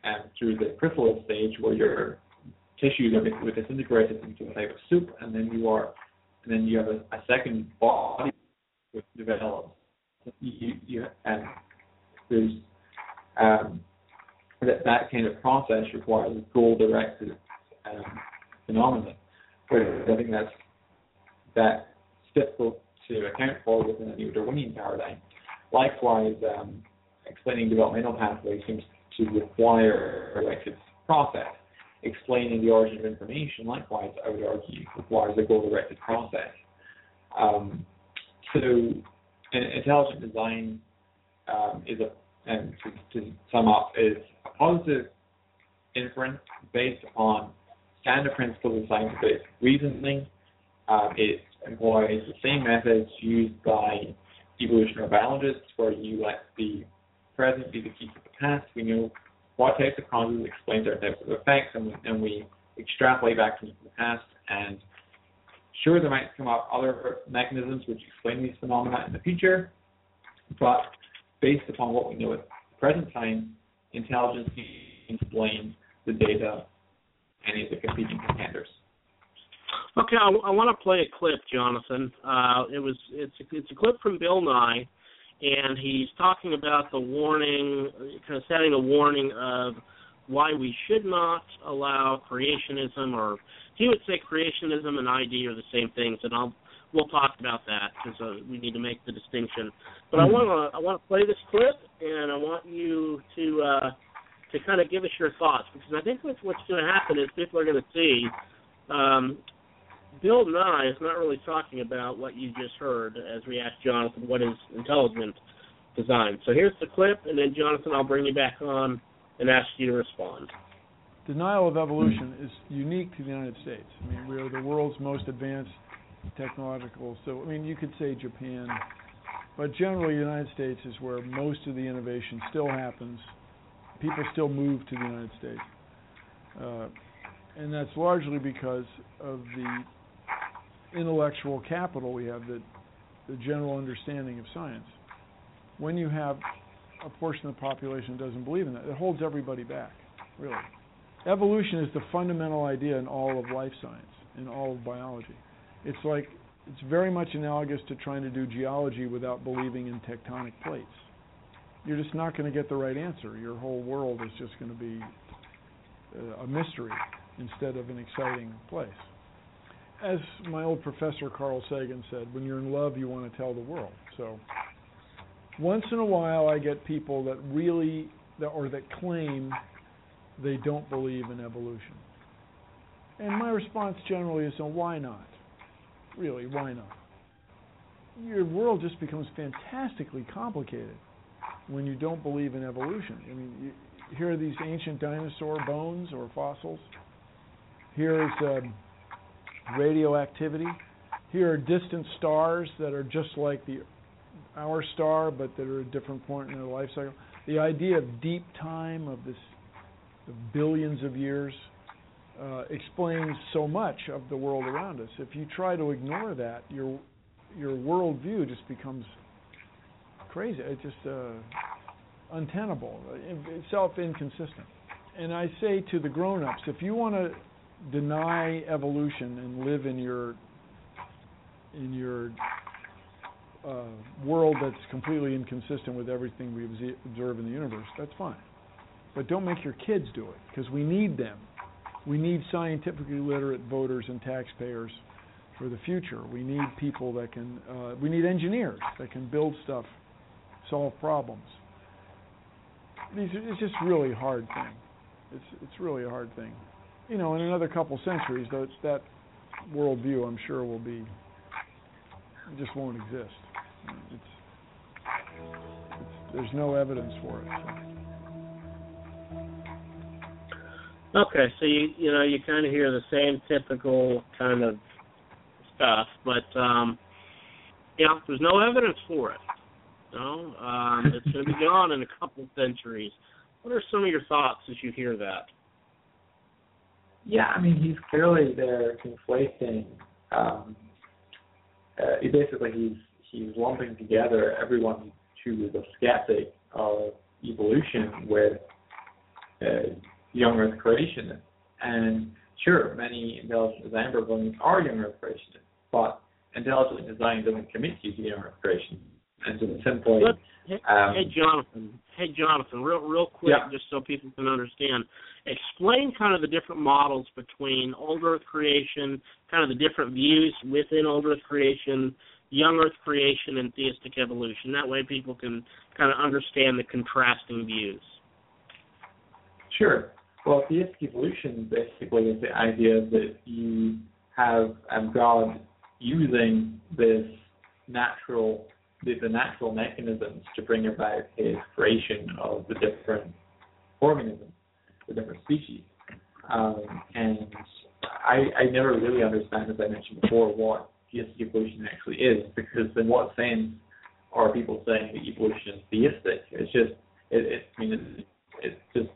and through the chrysalis stage where your tissues are disintegrated into a type of soup, and then you are, and then you have a, a second body which develops. You, you and there's um, that that kind of process requires a goal-directed um, phenomenon. Whereas I think that's that difficult to account for within a Neo-Darwinian paradigm. Likewise, um, explaining developmental pathways seems to require a directed process. Explaining the origin of information, likewise, I would argue, requires a goal-directed process. Um, so, intelligent design um, is a, and to, to, sum up, is a positive inference based upon standard principles of scientific reasoning. Um, it employs the same methods used by evolutionary biologists, where you let the present be the key to the past. We know what types of causes explain certain types of effects, and we, and we extrapolate back from the past. And sure, there might come up other mechanisms which explain these phenomena in the future, but based upon what we know at the present time, intelligence can explain the data any of the competing contenders. Okay, I, I want to play a clip, Jonathan. Uh, it was it's a, it's a clip from Bill Nye, and he's talking about the warning, kind of setting a warning of why we should not allow creationism, or he would say creationism and ID are the same things, and I'll we'll talk about that because uh, we need to make the distinction. But I want to I want to play this clip, and I want you to uh, to kind of give us your thoughts because I think what's, what's going to happen is people are going to see um, Bill Nye is not really talking about what you just heard as we asked Jonathan what is intelligent design. So here's the clip, and then Jonathan, I'll bring you back on and ask you to respond. Denial of evolution is unique to the United States. I mean, we are the world's most advanced technological. So, I mean, you could say Japan, but generally, the United States is where most of the innovation still happens. People still move to the United States. Uh, and that's largely because of the intellectual capital we have, the, the general understanding of science. When you have a portion of the population doesn't believe in that, it holds everybody back, really. Evolution is the fundamental idea in all of life science, in all of biology. It's like it's very much analogous to trying to do geology without believing in tectonic plates. You're just not going to get the right answer. Your whole world is just going to be uh, a mystery instead of an exciting place as my old professor Carl Sagan said, when you're in love, you want to tell the world. So once in a while, I get people that really, that, or that claim they don't believe in evolution. And my response generally is, well, why not? Really, why not? Your world just becomes fantastically complicated when you don't believe in evolution. I mean, you, here are these ancient dinosaur bones or fossils. Here's um, radioactivity. Here are distant stars that are just like the our star, but that are at a different point in their life cycle. The idea of deep time, of this of billions of years, uh, explains so much of the world around us. If you try to ignore that, your your worldview just becomes crazy. It's just uh, untenable, self inconsistent. And I say to the grown-ups, if you want to deny evolution and live in your in your uh, world that's completely inconsistent with everything we observe in the universe, that's fine. But don't make your kids do it because we need them. We need scientifically literate voters and taxpayers for the future. We need people that can. Uh, we need engineers that can build stuff, solve problems. These, it's just really hard thing. It's it's really a hard thing you know, in another couple centuries, that that worldview, I'm sure, will be it just won't exist. It's, it's there's no evidence for it. So. Okay, so you you know you kind of hear the same typical kind of stuff, but um, yeah, there's no evidence for it. No, um, it's going to be gone in a couple centuries. What are some of your thoughts as you hear that? Yeah, I mean he's clearly there conflating. Um, uh, he basically he's he's lumping together everyone who is a skeptic of evolution with uh, young Earth creationists. And sure, many intelligent design proponents are young Earth creationists, but intelligent design doesn't commit you to young Earth creation. And so simply, But, hey, um, hey Jonathan, hey Jonathan, real real quick, Yeah. just so people can understand, explain kind of the different models between old Earth creation, kind of the different views within old Earth creation, young Earth creation, and theistic evolution. That way, people can kind of understand the contrasting views. Sure. Well, theistic evolution basically is the idea that you have um, God using this natural, the, the natural mechanisms to bring about His creation of the different organisms, the different species. Um, and I, I never really understand, as I mentioned before, what theistic evolution actually is, because in what sense are people saying that evolution is theistic? It's just, it, it I mean, it's, it's just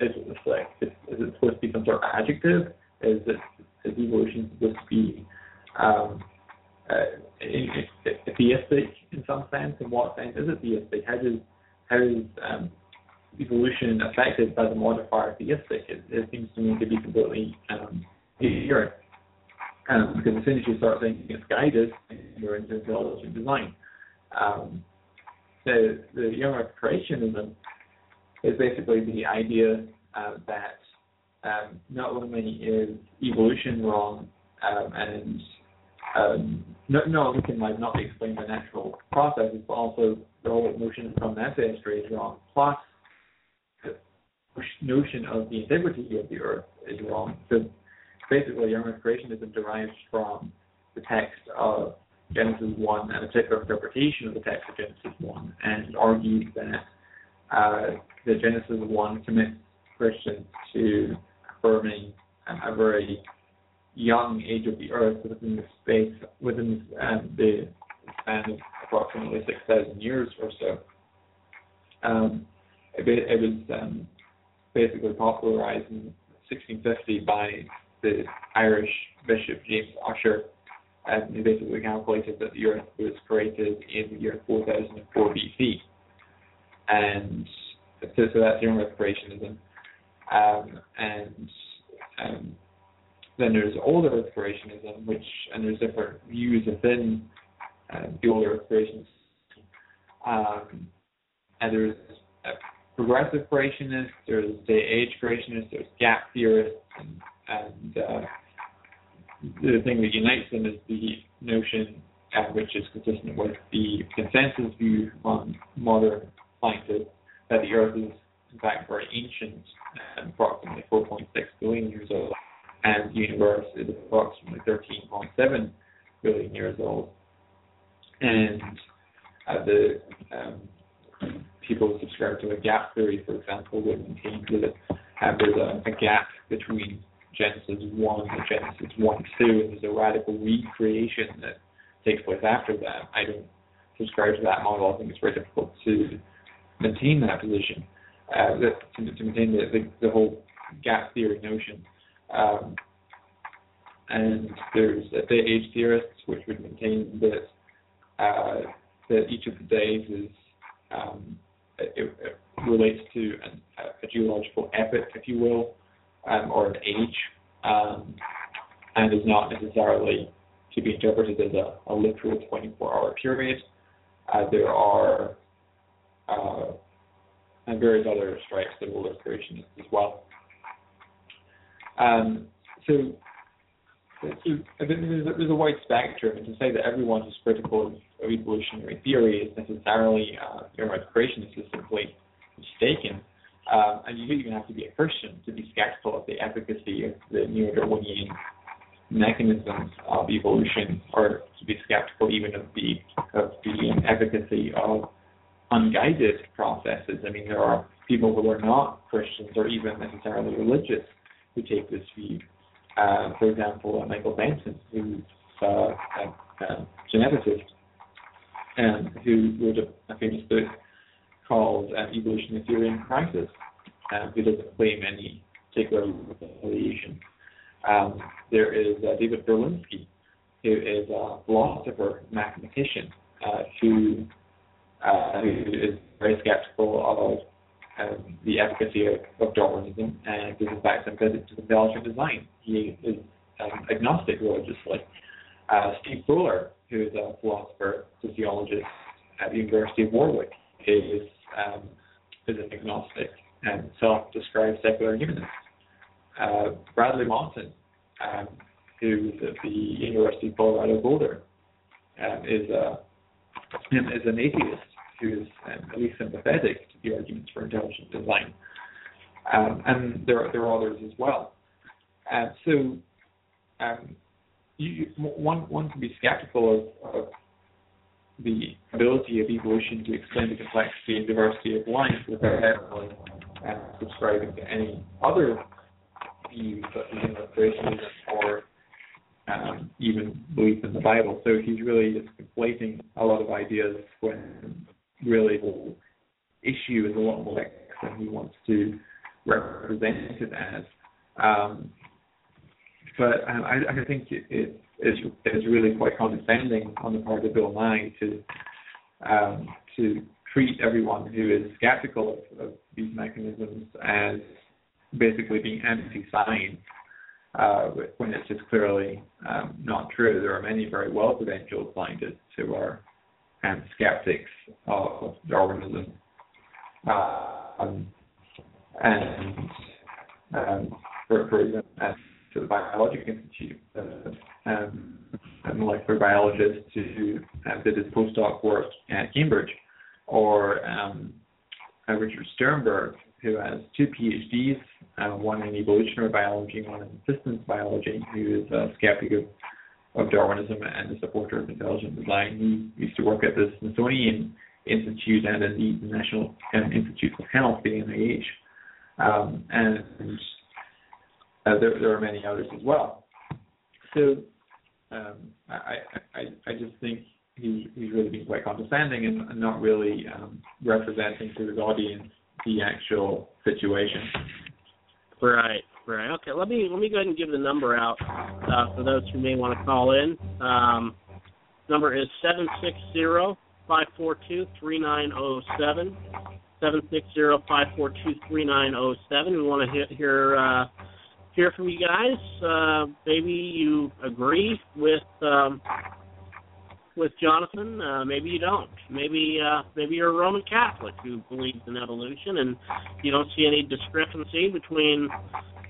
is it like is, is it supposed to be some sort of adjective? Is it is evolution supposed to be um, theistic in some sense? In what sense is it theistic? How does how is um, evolution affected by the modifier theistic? It, it seems to me to be completely um. Um, because as soon as you start thinking it's guided, you're into intelligent design. Um, the the Earth creationism is basically the idea uh, that um, not only is evolution wrong um, and um, no, no, we can like not explain the natural processes, but also the whole notion from that ancestry is wrong. Plus, the notion of the integrity of the earth is wrong. So basically, Earth creationism derives from the text of Genesis 1 and a particular interpretation of the text of Genesis 1 and argues that uh, the Genesis 1 commits Christians to affirming a very young age of the earth within the space, within um, the span of approximately 6,000 years or so. Um, it, it was um, basically popularized in 1650 by the Irish Bishop James Ussher, and he basically calculated that the earth was created in the year 4004 BC and so, so that's young Earth creationism. Um, and um, then there's older creationism, which and there's different views within um, the older Earth creationism. Um, and there's uh, progressive creationists, there's day age creationists, there's gap theorists, and, and uh, the thing that unites them is the notion, uh, which is consistent with the consensus view on modern scientists that the Earth is in fact very ancient, um, approximately 4.6 billion years old, and the universe is approximately 13.7 billion years old. And uh, the um, people who subscribe to a gap theory, for example, would maintain that uh, there's a, a gap between Genesis 1 and Genesis 1 2, and there's a radical recreation that takes place after that. I don't subscribe to that model. I think it's very difficult to maintain that position, uh, that, to, to maintain the, the, the whole gap theory notion. Um, and there's uh, day age theorists which would maintain that uh, that each of the days is um, it, it relates to an, a geological epoch, if you will, um, or an age, um, and is not necessarily to be interpreted as a, a literal 24-hour period. Uh, there are uh, various other strikes that will creationists as well. Um, so, there's, a, there's a wide spectrum, and to say that everyone who's critical of, evolutionary theory is necessarily uh, you a creationist is simply mistaken. Um, and you don't even have to be a Christian to be skeptical of the efficacy of the neo-Darwinian mechanisms of evolution, or to be skeptical even of the of the efficacy of unguided processes. I mean, there are people who are not Christians or even necessarily religious who take this view. Uh, for example, Michael Denton, who's uh, a, a geneticist, and who wrote a, a famous book called uh, Evolutionary Theory in Crisis, uh, who doesn't claim any particular affiliation. Um, there is uh, David Berlinski, who is a philosopher, mathematician, uh, who uh, who is very skeptical of um, the efficacy of, of Darwinism and gives back some credit to intelligent design. He is um, agnostic religiously. Uh, Steve Fuller, who is a philosopher, sociologist at the University of Warwick, is um, is an agnostic and self-described secular humanist. Uh, Bradley Monton, um, who's at the University of Colorado Boulder, um, is a is an atheist who's um, at least sympathetic to the arguments for intelligent design. Um, and there are, there are others as well. Uh, so um, you, one one can be skeptical of, of the ability of evolution to explain the complexity and diversity of life without ever uh, subscribing to any other views such as creationism or um, even belief in the Bible. So he's really just conflating a lot of ideas when really issue is a lot more than he wants to represent it as. Um, but um, I, I, think it, it is is really quite condescending on the part of Bill Nye to um, to treat everyone who is skeptical of, of these mechanisms as basically being anti-science uh, when it's just clearly um, not true. There are many very well-credentialed scientists who are and skeptics of Darwinism. Um, and um, for, for at to the Biological Institute, uh, um, a molecular biologist who uh, did his postdoc work at Cambridge, or um, uh, Richard Sternberg, who has two PhDs, uh, one in evolutionary biology and one in systems biology, who is a skeptic of of Darwinism and a supporter of intelligent design. He used to work at the Smithsonian Institute and indeed the National um, Institute of Health, the NIH. Um, and uh, there, there, are many others as well. So um, I, I, I just think he, he's really been quite condescending and, and not really um, representing to his audience the actual situation. Right. Right. Okay. Let me let me go ahead and give the number out uh, for those who may want to call in. Um, number is seven six zero five four two three nine zero seven. Seven six zero five four two three nine zero seven. We want to hear uh, hear from you guys. Uh, maybe you agree with um, with Jonathan. Uh, maybe you don't. Maybe uh, maybe you're a Roman Catholic who believes in evolution, and you don't see any discrepancy between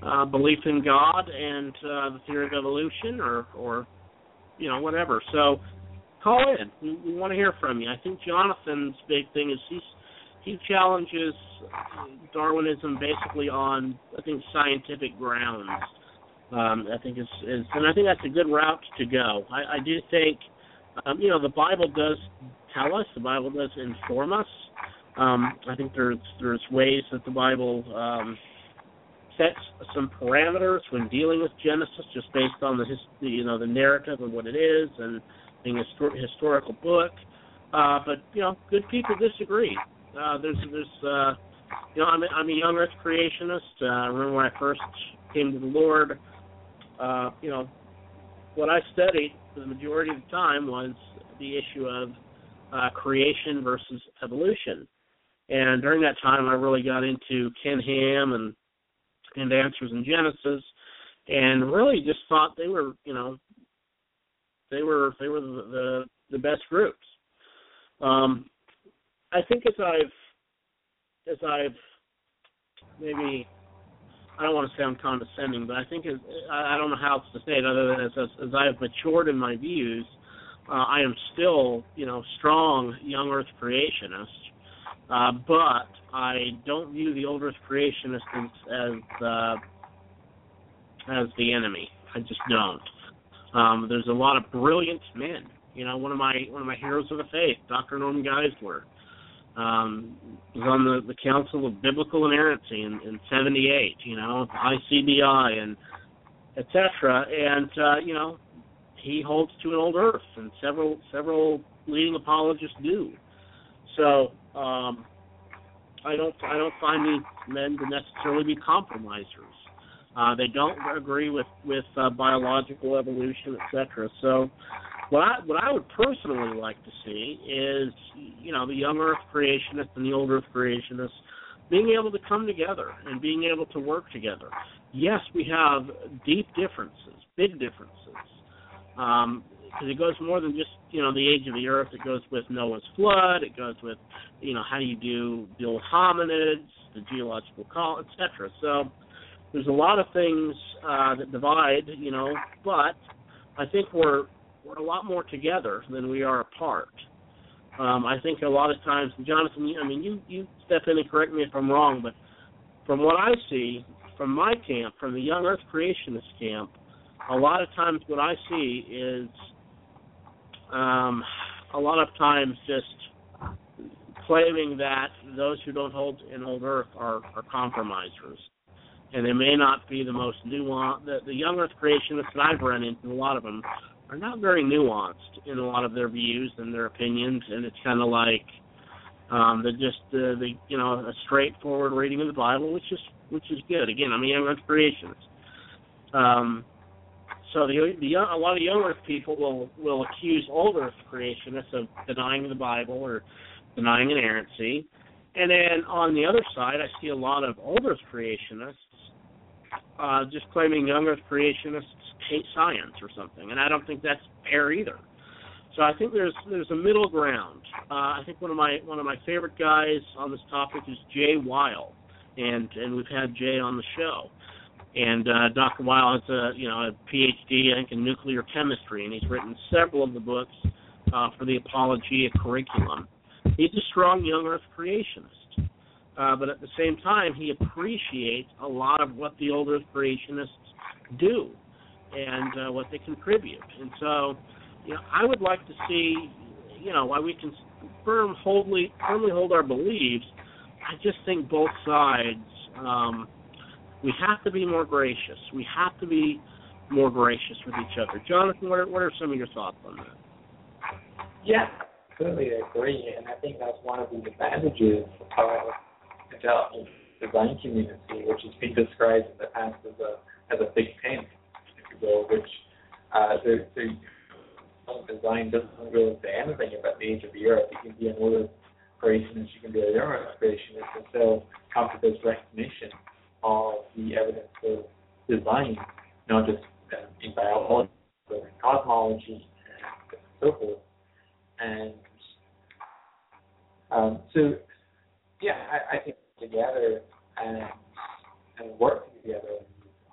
uh, belief in God and uh, the theory of evolution, or or you know whatever. So call in. We, we want to hear from you. I think Jonathan's big thing is he's he challenges Darwinism basically on I think scientific grounds. Um, I think is is and I think that's a good route to go. I, I do think um, you know the Bible does tell us, the Bible does inform us. Um, I think there's there's ways that the Bible um, sets some parameters when dealing with Genesis, just based on the, his, you know the narrative and what it is, and being a histor- historical book. Uh, but you know, good people disagree. Uh, there's there's uh, you know I'm a, I'm a young Earth creationist. Uh, I remember when I first came to the Lord. Uh, you know, what I studied the majority of the time was the issue of uh, creation versus evolution. And during that time, I really got into Ken Ham and and Answers in Genesis, and really just thought they were, you know, they were they were the the, the best groups. Um, I think as I've as I've maybe I don't want to sound condescending, but I think as, I, I don't know how else to say it other than as as, as I have matured in my views, uh, I am still you know strong young Earth creationist. Uh, but I don't view the old Earth creationists as as, uh, as the enemy. I just don't. Um, there's a lot of brilliant men You know, one of my one of my heroes of the faith, Dr. Norman Geisler, um, was on the, the Council of Biblical Inerrancy in, in '78. You know, ICBI and etc. And uh, you know, he holds to an old earth, and several several leading apologists do. So um, I don't I don't find these men to necessarily be compromisers. Uh, they don't agree with with uh, biological evolution, etc. So, what I what I would personally like to see is, you know, the young Earth creationists and the old Earth creationists being able to come together and being able to work together. Yes, we have deep differences, big differences. Um, because it goes more than just you know the age of the earth. It goes with Noah's flood. It goes with you know how you do with hominids, the geological call, etc. So there's a lot of things uh, that divide, you know, but I think we're we're a lot more together than we are apart. Um, I think a lot of times, Jonathan, I mean, you you step in and correct me if I'm wrong, but from what I see, from my camp, from the Young Earth Creationist camp, a lot of times what I see is um, a lot of times just claiming that those who don't hold in old Earth are, are compromisers and they may not be the most nuanced. The, the young Earth creationists that I've run into, a lot of them, are not very nuanced in a lot of their views and their opinions, and it's kind of like um, they're just uh, the you know a straightforward reading of the Bible, which is which is good. Again, I'm a young Earth creationist. Um, so the, the young, a lot of young Earth people will will accuse old Earth creationists of denying the Bible or denying inerrancy. And then on the other side, I see a lot of old Earth creationists uh, just claiming young Earth creationists hate science or something, and I don't think that's fair either. So I think there's there's a middle ground. Uh, I think one of my one of my favorite guys on this topic is Jay Wile, and and we've had Jay on the show. And uh, Dr. Wile has a you know a PhD I think in nuclear chemistry, and he's written several of the books uh, for the Apologia curriculum. He's a strong young Earth creationist uh, but at the same time, he appreciates a lot of what the older creationists do and uh, what they contribute. And so, you know, I would like to see, you know, why we can firm holdly, firmly hold our beliefs. I just think both sides. Um, we have to be more gracious. We have to be more gracious with each other. Jonathan, what are, what are some of your thoughts on that? Yeah, completely agree, and I think that's one of the advantages of intelligent design community, which has been described in the past as a as a big tent, if which uh, the, the design doesn't really say anything about the age of the earth. You can be an older creationist, you can be a younger creationist, and still come to this recognition of the evidence of design, not just uh, in biology, but in cosmology and so forth. And um, so, yeah, I, I think together and and work together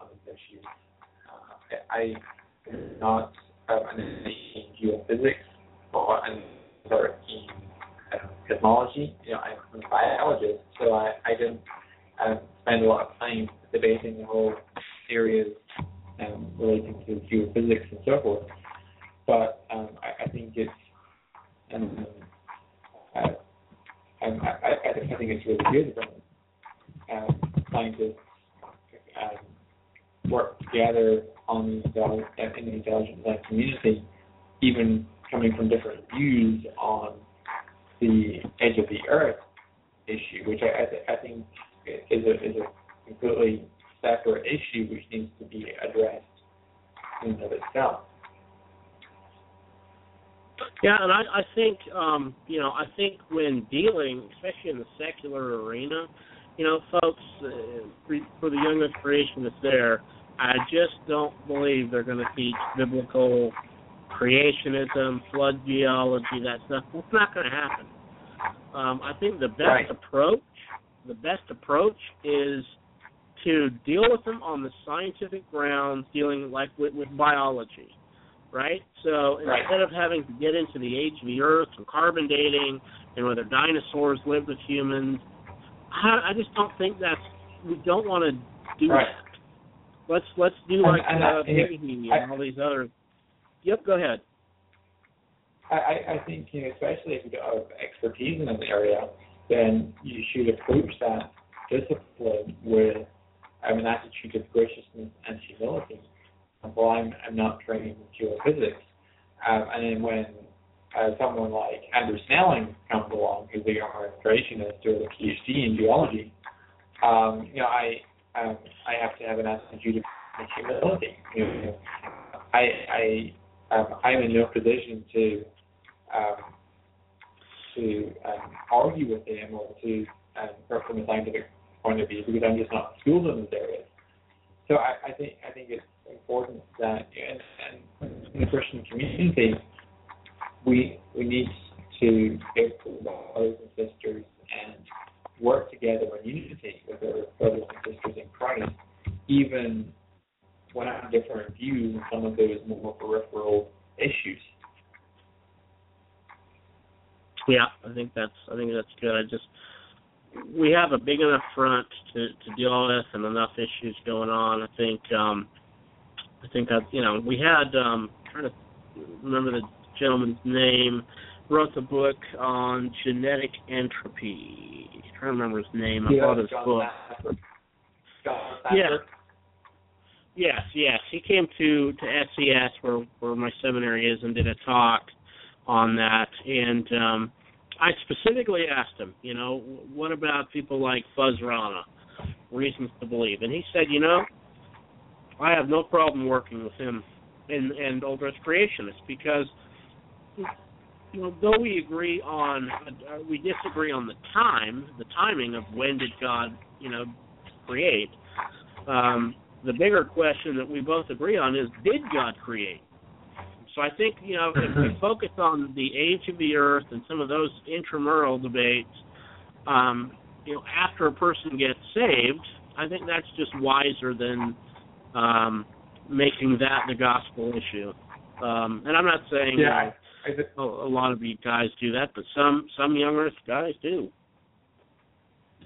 on these issues. Uh, I am not um, an in geophysics or another in uh, cosmology. You know, I'm a biologist, so I, I didn't um, spend a lot of time debating the whole areas um, relating to geophysics and so forth. But um, I, I think it's um, uh, um, I, I, I think it's really good when um, scientists um, work together on the in the intelligent design community, even coming from different views on the edge of the earth issue, which I, I, th- I think is a is a completely separate issue which needs to be addressed in and of itself. Yeah, and I, I think um, you know I think when dealing, especially in the secular arena, you know, folks, uh, for the young creationists there, I just don't believe they're going to teach biblical creationism, flood geology, that stuff. It's not going to happen. Um, I think the best Right. approach, the best approach is to deal with them on the scientific grounds, dealing like with, with biology, right? So Right. instead of having to get into the age of the Earth and carbon dating and whether dinosaurs lived with humans, I, I just don't think that's. We don't want to do Right. that. Let's let's do And- like and uh, I- and all these other. Yep, go ahead. I, I think, you know, especially if you have expertise in an area, then you should approach that discipline with um, an attitude of graciousness and humility. Well, I'm, I'm not trained in geophysics. Um, and then when uh, someone like Andrew Snelling comes along, who's a young creationist doing a PhD in geology, um, you know, I um, I have to have an attitude of humility. You know, I I um, I'm in no position to um, to um, argue with him or to um, from a scientific point of view because I'm just not schooled in those areas. So I, I think I think it's important that and, and in the Christian community we we need to get brothers and sisters and work together in unity with our brothers and sisters in Christ, even when I have different views on some of those more peripheral issues. Yeah, I think that's I think that's good. I just we have a big enough front to to deal with and enough issues going on. I think um I think that you know we had um trying to remember the gentleman's name wrote a book on genetic entropy. I'm trying to remember his name. I yeah, bought his John book. John Yeah. Yes, yes. He came to to SES where where my seminary is and did a talk on that and um I specifically asked him, you know, what about people like Fuz Rana, reasons to believe, and he said, you know, I have no problem working with him and and Old Earth creationists because you know, though we agree on, uh, we disagree on the time, the timing of when did God, you know, create. Um, the bigger question that we both agree on is, did God create? So I think, you know, if we focus on the age of the Earth and some of those intramural debates, um, you know, after a person gets saved, I think that's just wiser than um, making that the gospel issue. Um, and I'm not saying Yeah, just, a, a lot of you guys do that, but some some young Earth guys do.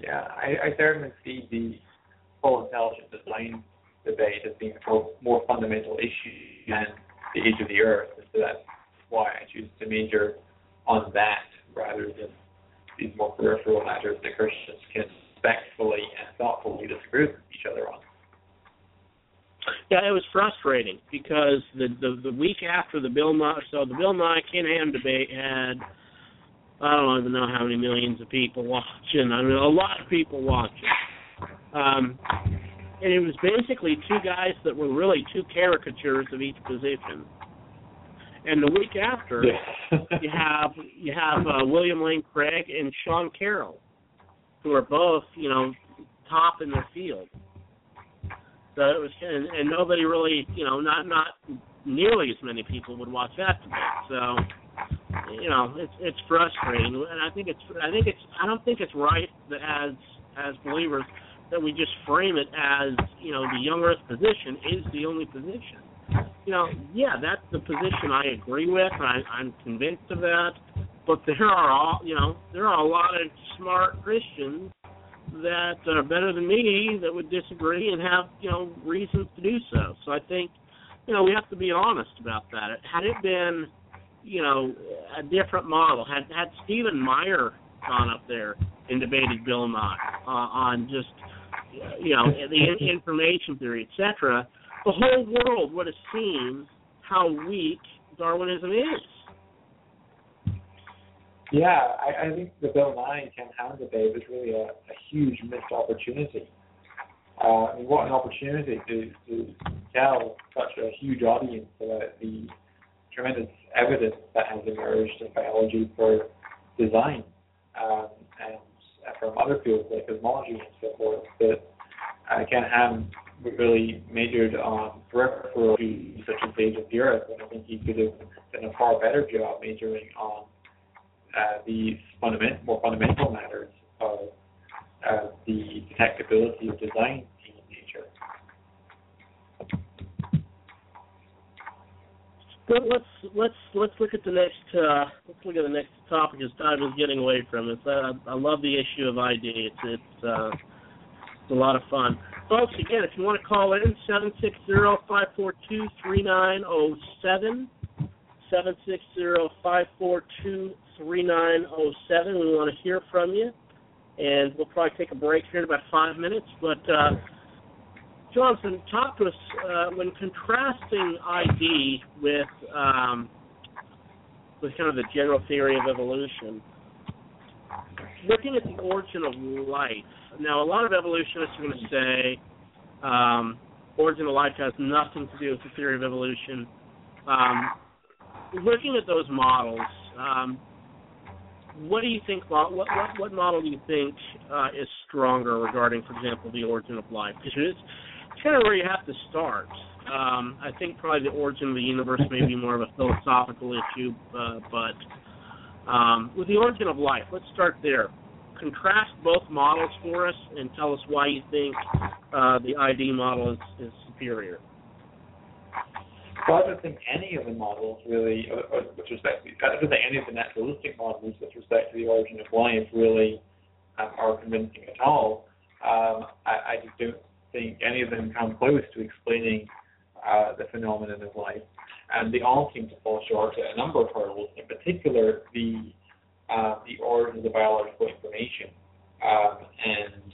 yeah, I, I certainly see the whole intelligent design debate as being a more fundamental issue than the age of the Earth. And so that's why I choose to major on that rather than these more peripheral matters that Christians can respectfully and thoughtfully disagree with each other on. Yeah, it was frustrating because the the, the week after the Bill Nye, so the Bill Nye Ken Ham debate had I don't even know how many millions of people watching. I mean, a lot of people watching. Um, and it was basically two guys that were really two caricatures of each position. And the week after, you have you have uh, William Lane Craig and Sean Carroll, who are both you know top in their field. So it was, and, and nobody really, you know, not not nearly as many people would watch that. So, you know, it's it's frustrating, and I think it's I think it's I don't think it's right that as as believers that we just frame it as you know the young Earth position is the only position. You know, yeah, that's the position I agree with. I, I'm convinced of that. But there are all you know there are a lot of smart Christians that are better than me that would disagree and have you know reasons to do so. So I think you know we have to be honest about that. Had it been you know a different model, had had Stephen Meyer gone up there and debated Bill Nye uh, on just you know the information theory, etc., the whole world would have seen how weak Darwinism is. Yeah, I, I think the Bill Nye Ken Ham debate was really a, a huge missed opportunity. Uh, I mean, what an opportunity to, to tell such a huge audience about the tremendous evidence that has emerged in biology for design um, and from other fields like cosmology and so forth. But uh, Ken Ham really majored on peripheral such as age of the Earth, and I think he could have done a far better job majoring on uh, these fundament, more fundamental matters of uh, the detectability of design in nature. But let's let's let's look at the next uh, let's look at the next topic as time is getting away from us. I, I love the issue of ID. It's it's, uh, it's a lot of fun, folks. Again, if you want to call in seven six zero five four two three nine seven seven six zero four two three nine zero seven. We want to hear from you, and we'll probably take a break here in about five minutes. But uh, Johnson, talk to us uh, when contrasting ID with um, with kind of the general theory of evolution. Looking at the origin of life. Now, a lot of evolutionists are going to say um, origin of life has nothing to do with the theory of evolution. Um, looking at those models, um, what do you think? What what what model do you think uh, is stronger regarding, for example, the origin of life? Because it's, kind of where you have to start. Um, I think probably the origin of the universe may be more of a philosophical issue, uh, but um, with the origin of life, let's start there. Contrast both models for us and tell us why you think uh, the ID model is, is superior. Well, I don't think any of the models really, uh, uh, with respect to, I don't think any of the naturalistic models with respect to the origin of life really um, are convincing at all. Um, I, I just don't think any of them come close to explaining uh, the phenomenon of life. And they all seem to fall short at a number of hurdles, in particular the uh, the origins of biological information. Um, and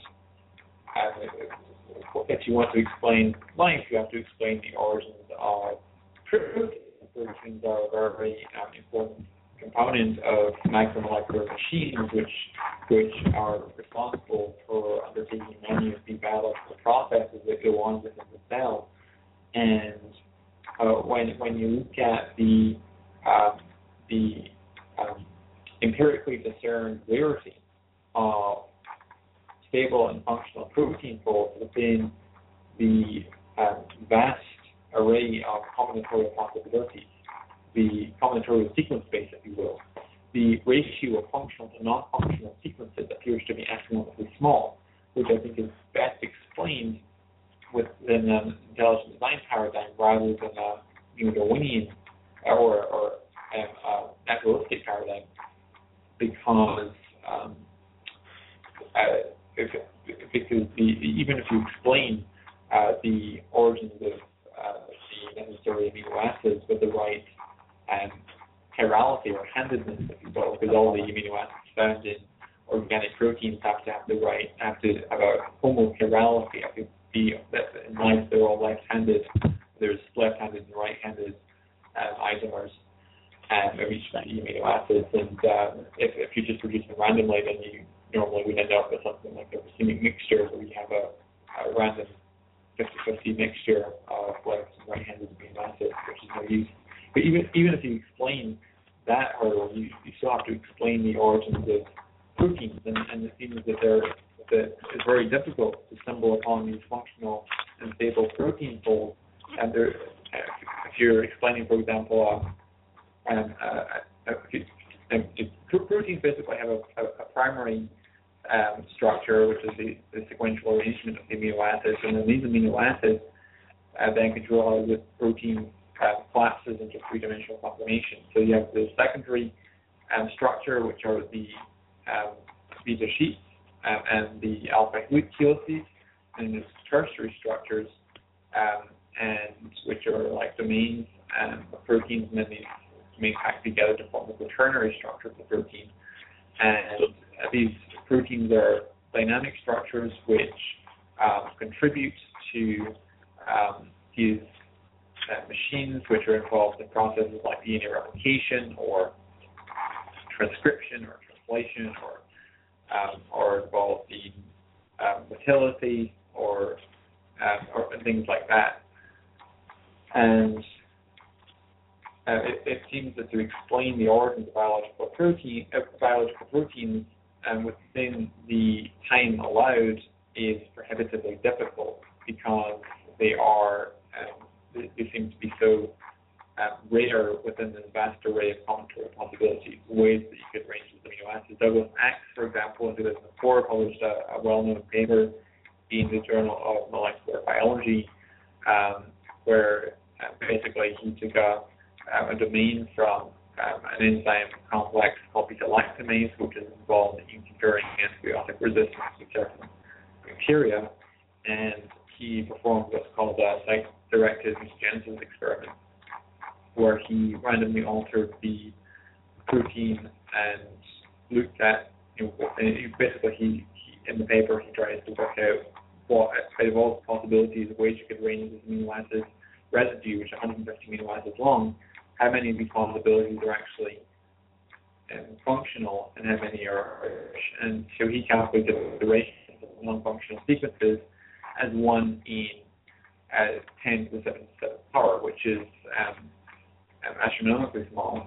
uh, if you want to explain life, you have to explain the origins of proteins. Are a very um, important component of macromolecular machines, which which are responsible for undertaking many of the biological processes that go on within the cell. And uh, when when you look at the um, the um, empirically discerned rarity of stable and functional protein folds within the um, vast array of combinatorial possibilities, the combinatorial sequence space, if you will, the ratio of functional to non-functional sequences appears to be astronomically small, which I think is best explained within an intelligent design paradigm rather than a Darwinian or, or um, a naturalistic paradigm, because um, uh, if, because the, even if you explain uh, the origins of uh, necessary amino acids with the right um, chirality or handedness, if you will, because all the amino acids found in organic proteins have to have the right, have to have a homochirality, have to be in life they're all left-handed. There's left-handed and right-handed um, isomers um, of each amino acids, and um, if, if you just produce them randomly, then you normally would end up with something like a racemic mixture, where you have a, a random 50-50 mixture of left and right-handed amino acids, which is no use. But even even if you explain that hurdle, you, you still have to explain the origins of proteins, and, and it seems that they're that it's very difficult to stumble upon these functional and stable protein folds. And there, if you're explaining, for example, uh, um, uh, uh, proteins basically have a, a, a primary um, structure, which is the, the, sequential arrangement of the amino acids, and then these amino acids uh, then control the protein uh, collapses into three-dimensional conformation. So you have the secondary um, structure, which are the um, beta sheets, um, and the alpha helices, and its tertiary structures, um, and which are like domains um, of proteins, and then these domains packed together to form the quaternary structure of the protein. And uh, these proteins are dynamic structures which um, contribute to um, these uh, machines which are involved in processes like DNA replication or transcription or translation or um, or involve the um, motility or, um, or things like that. And uh, it, it, seems that to explain the origins of biological protein, uh, biological proteins um, within the time allowed is prohibitively difficult because they are um, they, they, seem to be so uh, rare within the vast array of combinatorial possibilities, ways that you could arrange the amino acids. Douglas Axe, for example, in 2004 published a, a well-known paper in the Journal of Molecular Biology, um, where uh, basically he took a, uh, a domain from um, an enzyme complex called beta-lactamase, which is involved in conferring antibiotic resistance to certain bacteria, and he performed what's called a site-directed mutagenesis experiment where he randomly altered the protein and looked at you know, basically he, he in the paper he tries to work out what out of all the possibilities of ways you could arrange this amino acid residue, which is 150 amino acids long, how many of these possibilities are actually um, functional and how many are and so he calculated the ratio of non-functional sequences as one in uh, 10 to the 7th power, which is um, astronomically small.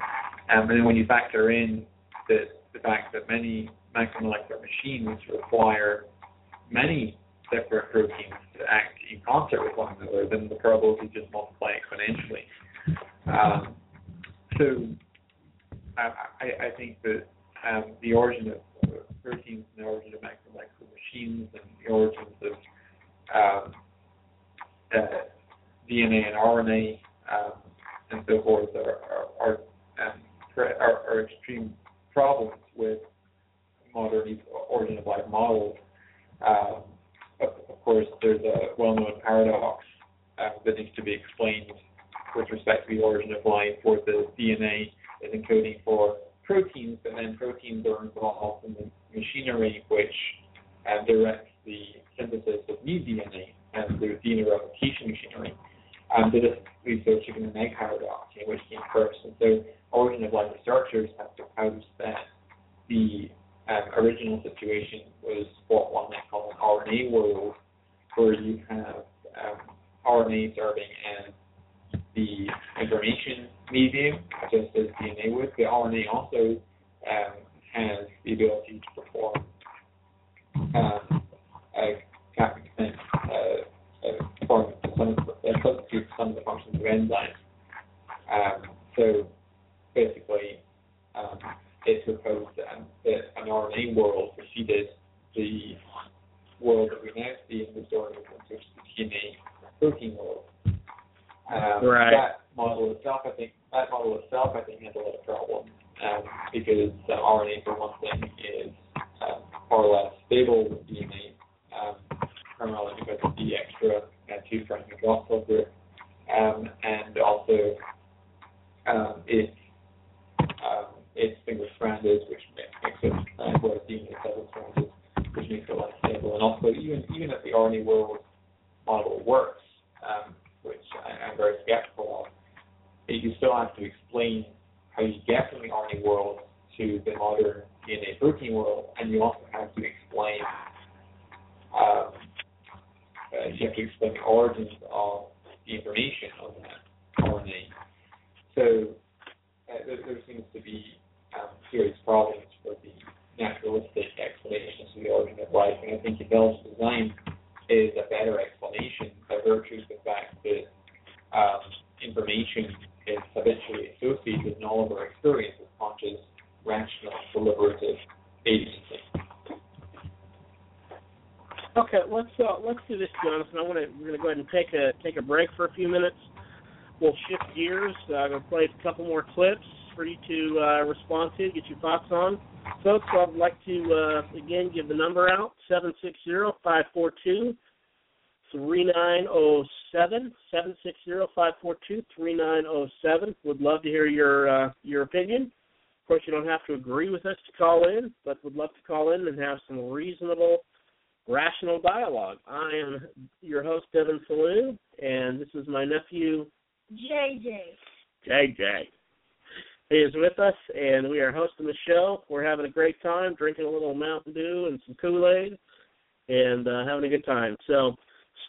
Um, and then when you factor in the, the fact that many macromolecular machines require many separate proteins to act in concert with one another, then the probability just multiply exponentially. Um, so I, I, think that um, the origin of proteins and the origin of macromolecular machines and the origins of um, uh, DNA and RNA um, and so forth are, are, are, um, are, are extreme problems with modern origin of life models. Um, of, of, course, there's a well-known paradox uh, that needs to be explained with respect to the origin of life, where the DNA is encoding for proteins, and then proteins are involved in the machinery which uh, directs the synthesis of new DNA and the DNA replication machinery. Um, so this leads to a chicken and egg paradox, which came first. And so origin of life researchers have proposed that the um, original situation was what one might call an RNA world, where you have um, RNA serving as the information medium, just as DNA would. The RNA also um, has the ability to perform um, a captain uh, uh, perform some substitute some of the functions of enzymes. Um, so basically, um, it's proposed that, that an RNA world preceded the world that we now see in the story, is the DNA protein world. Um, right. That model itself, I think, that model itself, I think, has a lot of problems um, because uh, RNA, for one thing, is um, far less stable than DNA, um, primarily because of the extra uh, two prime hydroxyl group, um, and also um, it's um, it's single stranded, which makes it uh, whereas DNA is double stranded, which makes it less stable. And also, even even if the RNA world model works, um, which I, I'm very skeptical of, you still have to explain how you get from the RNA world to the modern DNA protein world, and you also have to explain um, uh, you have to explain the origins of the information of that RNA. So uh, there, there, seems to be um, serious problems for the naturalistic explanations of the origin of life, and I think intelligent design is a better explanation by virtue of the fact that um, information is habitually associated with knowledge or experience with conscious, rational, deliberative agency. Okay, let's uh, let's do this, Jonathan. I want to we're going to go ahead and take a break for a few minutes. We'll shift gears. Uh, I'm going to play a couple more clips for you to uh, respond to, get your thoughts on. Folks, I'd like to uh, again give the number out seven six zero five four two three nine zero oh seven seven six zero five four two three nine zero oh seven. Would love to hear your uh, your opinion. Of course, you don't have to agree with us to call in, but would love to call in and have some reasonable Rational Dialogue. I am your host, Devin Pellew, and this is my nephew, JJ. JJ. He is with us, and we are hosting the show. We're having a great time, drinking a little Mountain Dew and some Kool Aid, and uh, having a good time. So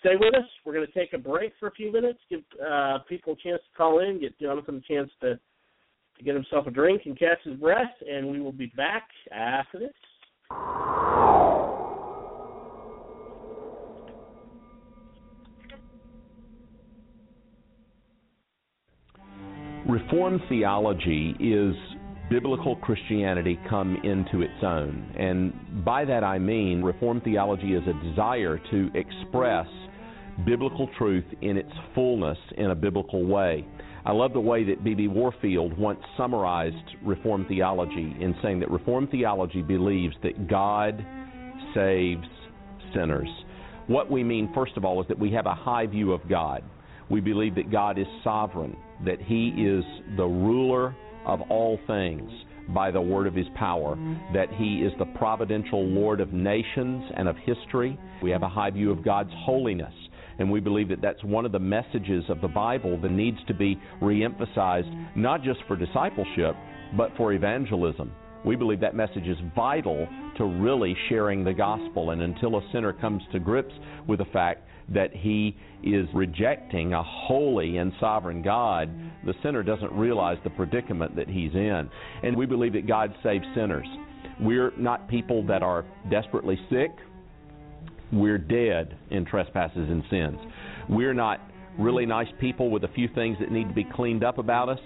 stay with us. We're going to take a break for a few minutes, give uh, people a chance to call in, get Jonathan a chance to to get himself a drink and catch his breath, and we will be back after this. Reformed theology is biblical Christianity come into its own. And by that I mean Reformed theology is a desire to express biblical truth in its fullness in a biblical way. I love the way that B.B. Warfield once summarized Reformed theology in saying that Reformed theology believes that God saves sinners. What we mean, first of all, is that we have a high view of God We believe that God is sovereign, that He is the ruler of all things by the word of His power, mm-hmm. that He is the providential Lord of nations and of history. We have a high view of God's holiness. And we believe that that's one of the messages of the Bible that needs to be reemphasized, not just for discipleship, but for evangelism. We believe that message is vital to really sharing the gospel. And until a sinner comes to grips with the fact that he is rejecting a holy and sovereign God, the sinner doesn't realize the predicament that he's in. And we believe that God saves sinners. We're not people that are desperately sick. We're dead in trespasses and sins. We're not really nice people with a few things that need to be cleaned up about us.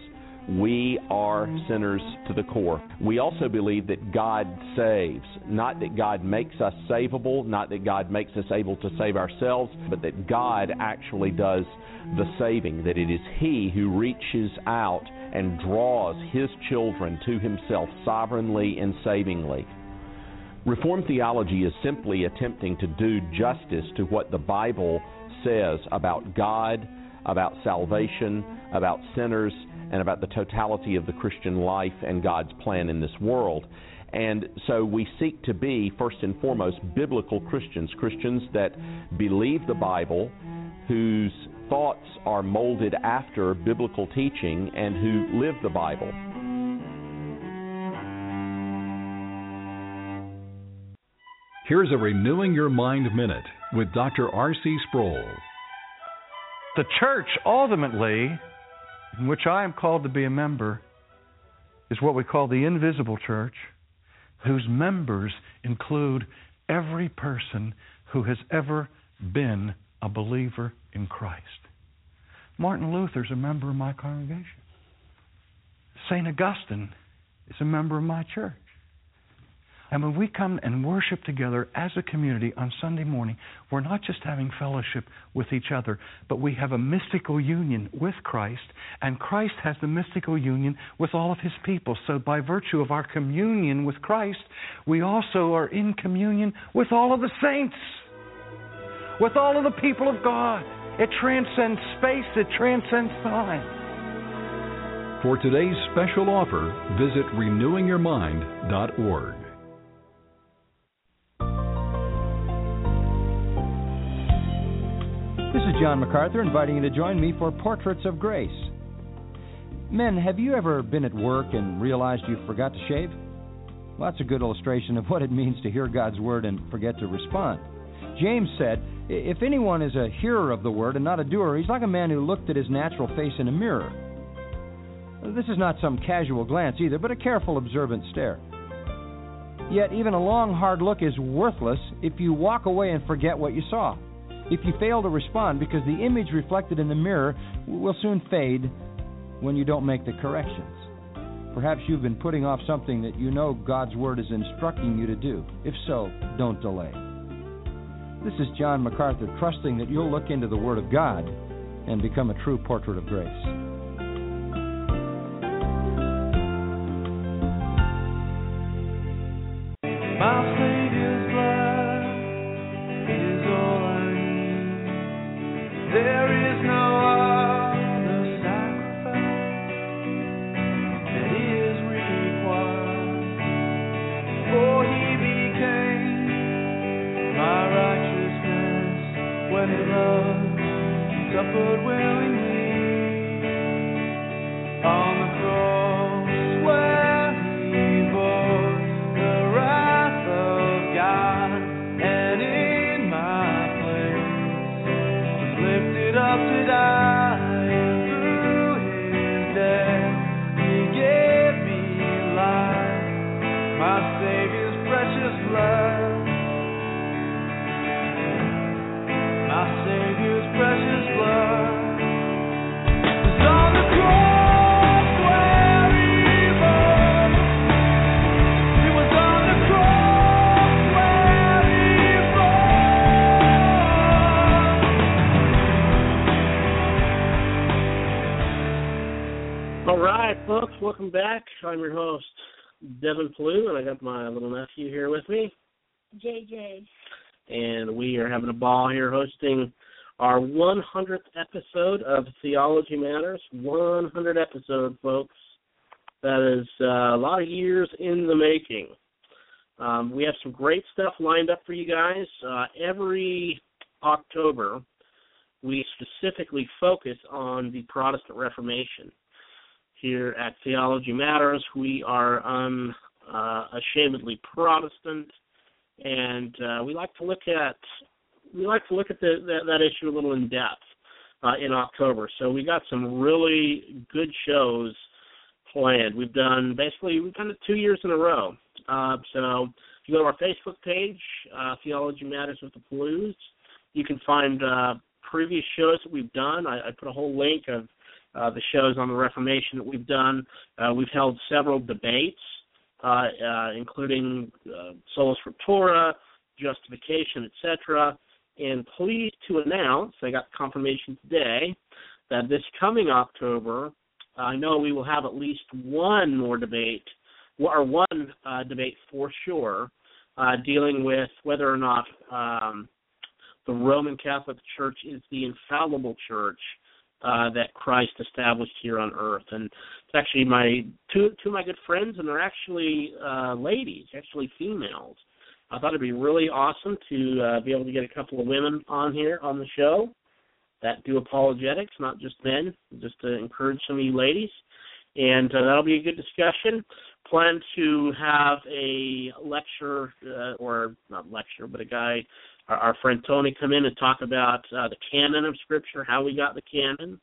We are mm-hmm. sinners to the core. We also believe that God saves, not that God makes us savable, not that God makes us able to save ourselves, but that God actually does the saving, that it is He who reaches out and draws His children to Himself sovereignly and savingly. Reformed theology is simply attempting to do justice to what the Bible says about God, about salvation, about sinners, and about the totality of the Christian life and God's plan in this world. And so we seek to be, first and foremost, biblical Christians, Christians that believe the Bible, whose thoughts are molded after biblical teaching, and who live the Bible. Here's a Renewing Your Mind Minute with Dr. R.C. Sproul. The church, ultimately, in which I am called to be a member, is what we call the invisible church, whose members include every person who has ever been a believer in Christ. Martin Luther is a member of my congregation. St. Augustine is a member of my church. And when we come and worship together as a community on Sunday morning, we're not just having fellowship with each other, but we have a mystical union with Christ, and Christ has the mystical union with all of his people. So, by virtue of our communion with Christ, we also are in communion with all of the saints, with all of the people of God. It transcends space, it transcends time. For today's special offer, visit renewingyourmind.org. This is John MacArthur inviting you to join me for Portraits of Grace. Men, have you ever been at work and realized you forgot to shave? Well, that's a good illustration of what it means to hear God's Word and forget to respond. James said, If anyone is a hearer of the Word and not a doer, he's like a man who looked at his natural face in a mirror. This is not some casual glance either, but a careful, observant stare. Yet, even a long, hard look is worthless if you walk away and forget what you saw if you fail to respond because the image reflected in the mirror will soon fade when you don't make the corrections. Perhaps you've been putting off something that you know God's Word is instructing you to do. If so, don't delay. This is John MacArthur trusting that you'll look into the Word of God and become a true portrait of grace. Folks, welcome back. I'm your host, Devin Pellew, and I got my little nephew here with me. JJ. And we are having a ball here hosting our 100th episode of Theology Matters. 100 episode, folks. That is uh, a lot of years in the making. Um, we have some great stuff lined up for you guys. Uh, every October, we specifically focus on the Protestant Reformation. Here at Theology Matters, we are unashamedly uh, Protestant, and uh, we like to look at we like to look at the, that, that issue a little in depth uh, in October. So we got some really good shows planned. We've done basically we've done it two years in a row. Uh, so if you go to our Facebook page, uh, Theology Matters with the Pellews, you can find uh, previous shows that we've done. I, I put a whole link of uh, the shows on the Reformation that we've done. Uh, we've held several debates, uh, uh, including uh, Sola Scriptura, justification, etc. And pleased to announce, I got confirmation today, that this coming October, I know we will have at least one more debate, or one uh, debate for sure, uh, dealing with whether or not um, the Roman Catholic Church is the infallible church uh, that Christ established here on earth. And it's actually my two two of my good friends, and they're actually uh, ladies, actually females. I thought it'd be really awesome to uh, be able to get a couple of women on here on the show that do apologetics, not just men, just to encourage some of you ladies. And uh, that'll be a good discussion. Plan to have a lecture, uh, or not lecture, but a guy, our, friend Tony, come in and talk about uh, the canon of Scripture, how we got the canon.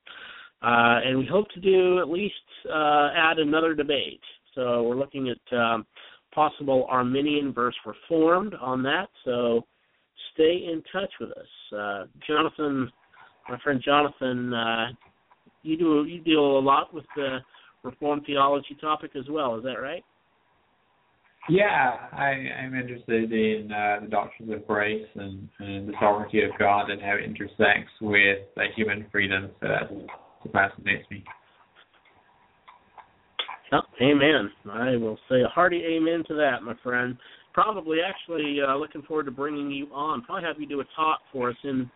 Uh, and we hope to do at least uh, add another debate. So we're looking at um, possible Arminian verse reformed on that. So stay in touch with us. Uh, Jonathan, my friend Jonathan, uh, you do you deal a lot with the Reformed theology topic as well. Is that right? Yeah, I, I'm interested in uh, the doctrines of grace and, and, the sovereignty of God and how it intersects with uh, human freedom. So that fascinates me. Oh, amen. I will say a hearty amen to that, my friend. Probably, actually, uh, looking forward to bringing you on. Probably have you do a talk for us in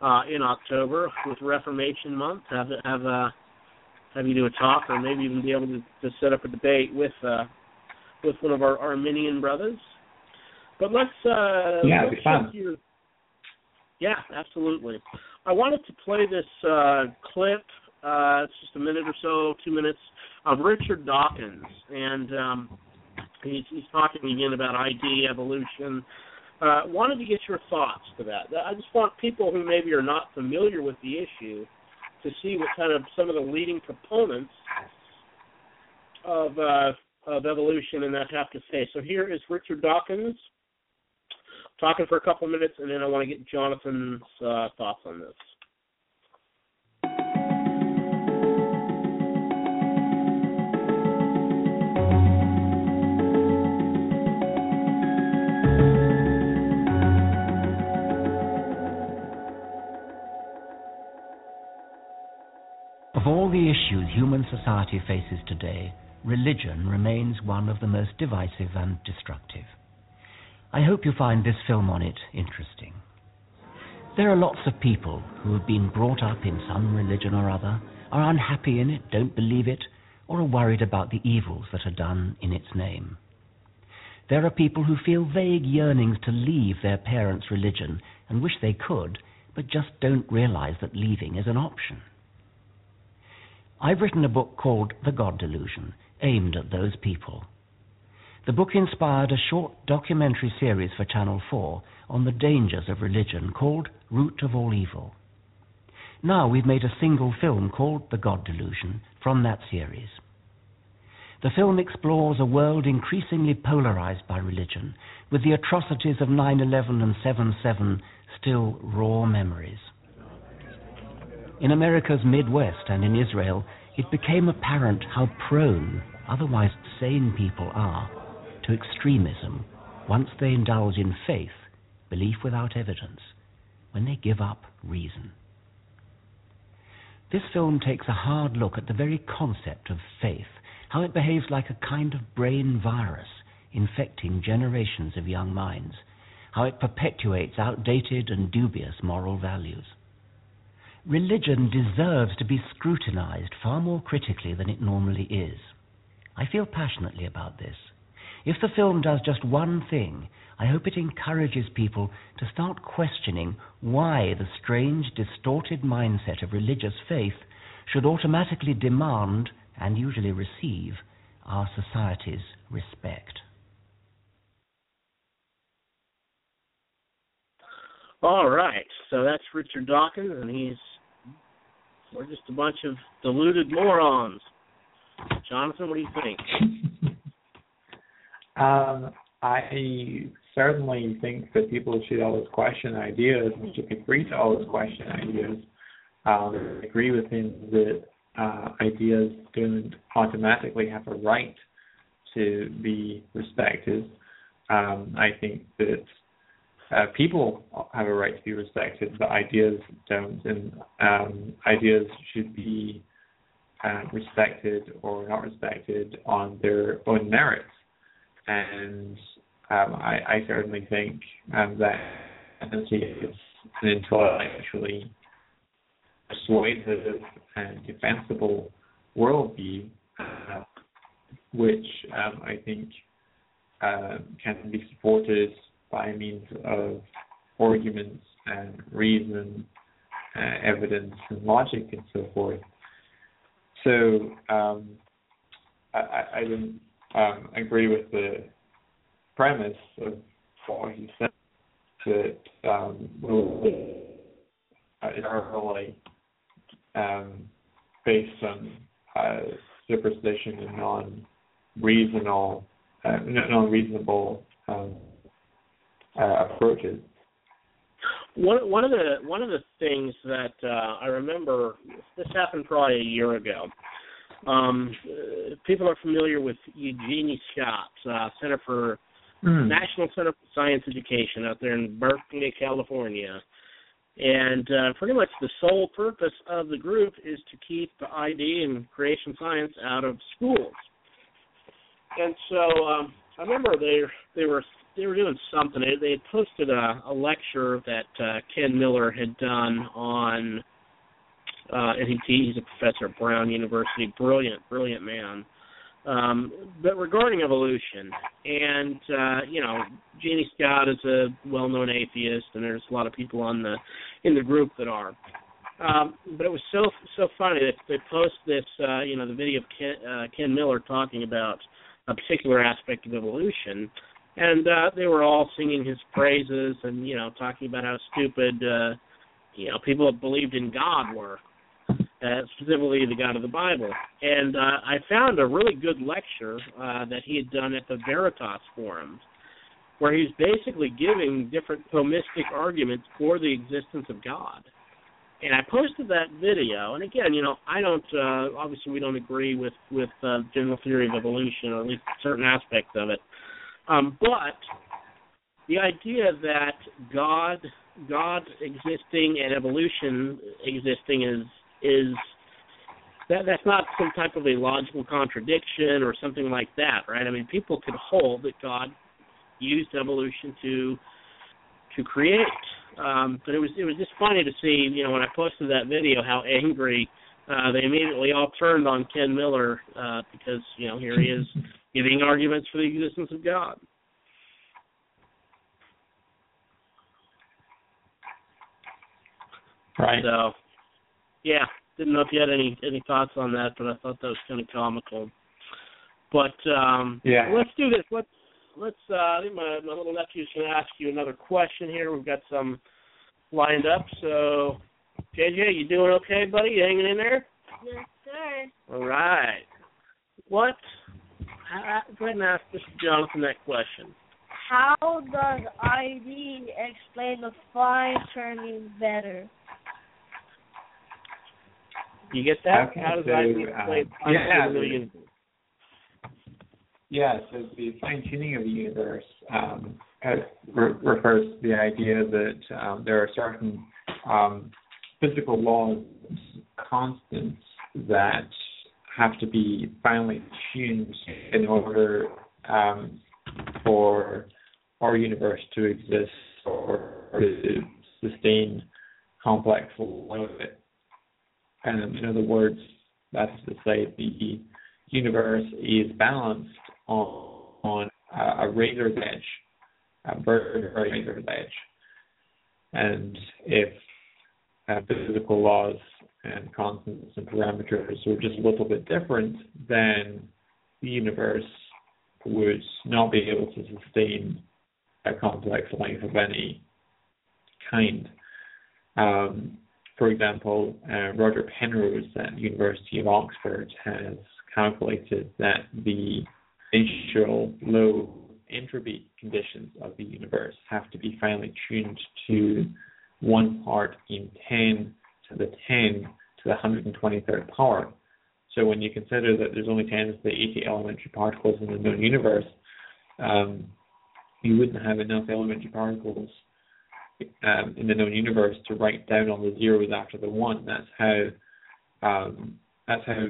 uh, in October with Reformation Month. Have have uh, have you do a talk, or maybe even be able to, to set up a debate with uh, with one of our Arminian brothers. But let's uh, yeah, let's be fun. Your, yeah, absolutely. I wanted to play this uh, clip. Uh, it's just a minute or so, two minutes of Richard Dawkins, and um, he's, he's talking again about ID evolution. Uh, wanted to get your thoughts to that. I just want people who maybe are not familiar with the issue to see what kind of some of the leading proponents of uh, of evolution and that have to say. So here is Richard Dawkins talking for a couple of minutes, and then I want to get Jonathan's uh, thoughts on this. Of all the issues human society faces today, religion remains one of the most divisive and destructive. I hope you find this film on it interesting. There are lots of people who have been brought up in some religion or other, are unhappy in it, don't believe it, or are worried about the evils that are done in its name. There are people who feel vague yearnings to leave their parents' religion and wish they could, but just don't realize that leaving is an option. I've written a book called The God Delusion, aimed at those people. The book inspired a short documentary series for Channel 4 on the dangers of religion called Root of All Evil. Now we've made a single film called The God Delusion from that series. The film explores a world increasingly polarized by religion, with the atrocities of 9 11 and 7 7 still raw memories. In America's Midwest and in Israel, it became apparent how prone otherwise sane people are to extremism once they indulge in faith, belief without evidence, when they give up reason. This film takes a hard look at the very concept of faith, how it behaves like a kind of brain virus infecting generations of young minds, how it perpetuates outdated and dubious moral values. religion deserves to be scrutinized far more critically than it normally is. I feel passionately about this. If the film does just one thing, I hope it encourages people to start questioning why the strange, distorted mindset of religious faith should automatically demand, and usually receive, our society's respect. All right, so that's Richard Dawkins, and he's we're just a bunch of deluded morons. Jonathan, what do you think? Um, I certainly think that people should always question ideas and should be free to always question ideas. Um, I agree with him that uh, ideas don't automatically have a right to be respected. Um, I think that uh, people have a right to be respected, but ideas don't, and um, ideas should be uh, respected or not respected on their own merits. And um, I, I, certainly think um, that is an intellectually persuasive and defensible worldview, uh, which um, I think uh, can be supported by means of arguments and reason, uh, evidence and logic and so forth. So um, I, I don't um, agree with the premise of what he said that um, uh, is really um, based on uh, superstition and non-reasonable, uh, non-reasonable um, uh, approaches. One one of the one of the things that uh, I remember this happened probably a year ago. Um, people are familiar with Eugenie Scott, uh, Center for mm. National Center for Science Education out there in Berkeley, California. And uh, pretty much the sole purpose of the group is to keep the ID and creation science out of schools. And so um, I remember they they were they were doing something. They, had posted a, a lecture that uh, Ken Miller had done on, uh, and he, he's a professor at Brown University, brilliant, brilliant man. Um, but regarding evolution, and uh, you know, Jeannie Scott is a well-known atheist, and there's a lot of people on the in the group that are. Um, but it was so so funny that they post this, uh, you know, the video of Ken, uh, Ken Miller talking about a particular aspect of evolution, and uh, they were all singing his praises and you know talking about how stupid uh, you know people that believed in God were, uh, specifically the God of the Bible. And uh, I found a really good lecture uh, that he had done at the Veritas forums, where he's basically giving different Thomistic arguments for the existence of God. And I posted that video, and again, you know, I don't. Uh, obviously, we don't agree with with uh, general theory of evolution, or at least certain aspects of it. Um, but the idea that God, God existing and evolution existing is is that that's not some type of a logical contradiction or something like that, right? I mean, people could hold that God used evolution to to create. Um, but it was it was just funny to see, you know, when I posted that video, how angry uh, they immediately all turned on Ken Miller uh, because you know here he is giving arguments for the existence of God. Right. So, yeah, didn't know if you had any any thoughts on that, but I thought that was kind of comical. But um, yeah, let's do this. Let's let's. Uh, I think my my little nephew's going to ask you another question here. We've got some lined up. So, JJ, you doing okay, buddy? You hanging in there? Yes, sir. All right. What? I, I, go ahead and ask Mr. Jonathan that question. How does ID explain the fly turning better? You get that? Okay, How does so, ID um, explain yeah, the universe? Yeah, so the fine tuning of the universe um, has, re- refers to the idea that um, there are certain um, physical laws, constants that have to be finely tuned in order um, for our universe to exist or to sustain complex life Um, in other words, that is to say, the universe is balanced on, on a, a razor's edge, a very razor's edge. And if uh, physical laws and constants and parameters were just a little bit different, then the universe would not be able to sustain a complex life of any kind. Um, for example, uh, Roger Penrose at the University of Oxford has calculated that the initial low entropy conditions of the universe have to be finely tuned to one part in 10 to the 10 to the 123rd power. So when you consider that there's only 10 to the 80 elementary particles in the known universe, um, you wouldn't have enough elementary particles um, in the known universe to write down all the zeros after the one. That's how um, that's how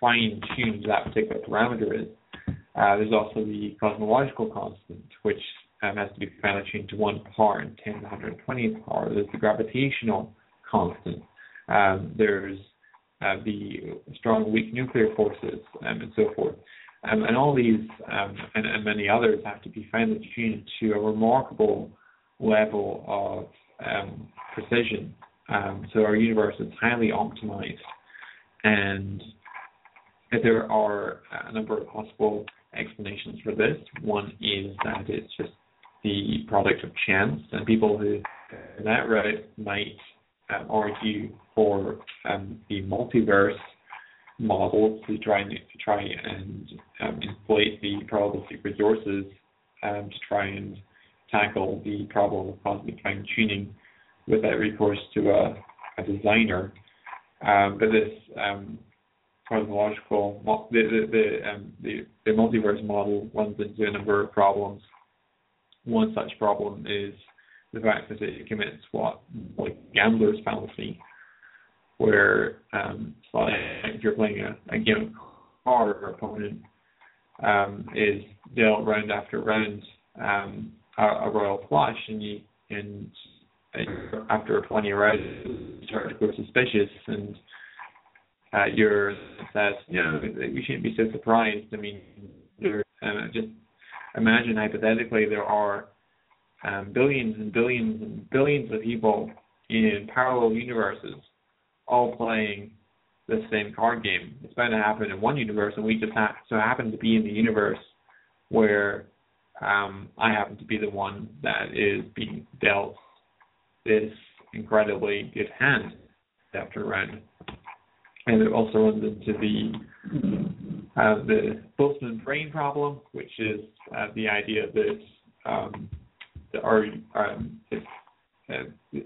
fine tuned that particular parameter is. Uh, there's also the cosmological constant, which um, has to be finely tuned to one part in 10 to the 120th power. There's the gravitational constant. Um, there's uh, the strong weak nuclear forces, um, and so forth. Um, and all these um, and, and, many others have to be finely tuned to a remarkable level of um, precision. Um, so our universe is highly optimized, and there are a number of possible explanations for this. One is that it's just the product of chance, and people who that route might argue for um, the multiverse model to try and to try and um, inflate the probabilistic resources um, to try and tackle the problem of cosmic fine tuning without recourse to a, a designer. Um, but this um, cosmological the the the, um, the the multiverse model runs into a number of problems. One such problem is the fact that it commits what like gambler's fallacy, where um, it's like if you're playing a, a game of cards, your opponent um, is dealt round after round um, a, a royal flush, and you and uh, after 20 rounds you start to grow suspicious, and uh, you're says, you know, we shouldn't be so surprised. I mean, uh, just imagine hypothetically there are um, billions and billions and billions of people in parallel universes all playing the same card game. It's bound to happen in one universe, and we just ha- so happen to be in the universe where um, I happen to be the one that is being dealt this incredibly good hand after round. And it also runs into the uh, the Boltzmann brain problem, which is uh, the idea that um, our um, uh,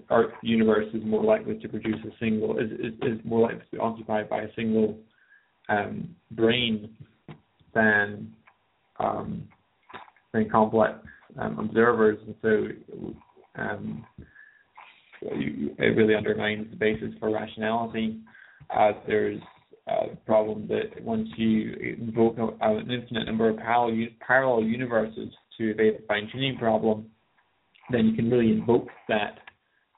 our universe is more likely to produce a single is, is, is more likely to be occupied by a single um, brain than um, than complex um, observers, and so um, it really undermines the basis for rationality. Uh, there's a problem that once you invoke an infinite number of parallel, parallel universes to evade the fine tuning problem, then you can really invoke that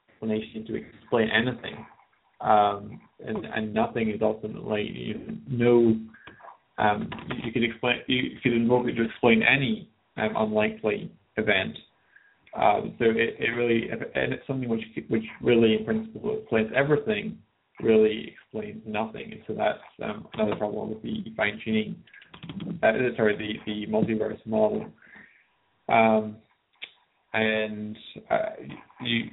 explanation to explain anything. Um, and, and nothing is ultimately you no. Um, you could explain you could invoke it to explain any um, unlikely event. Um, so it, it really and it's something which which really in principle explains everything really explains nothing. And so that's um, another problem with the fine tuning. Uh, sorry, the the multiverse model. Um, and uh, you,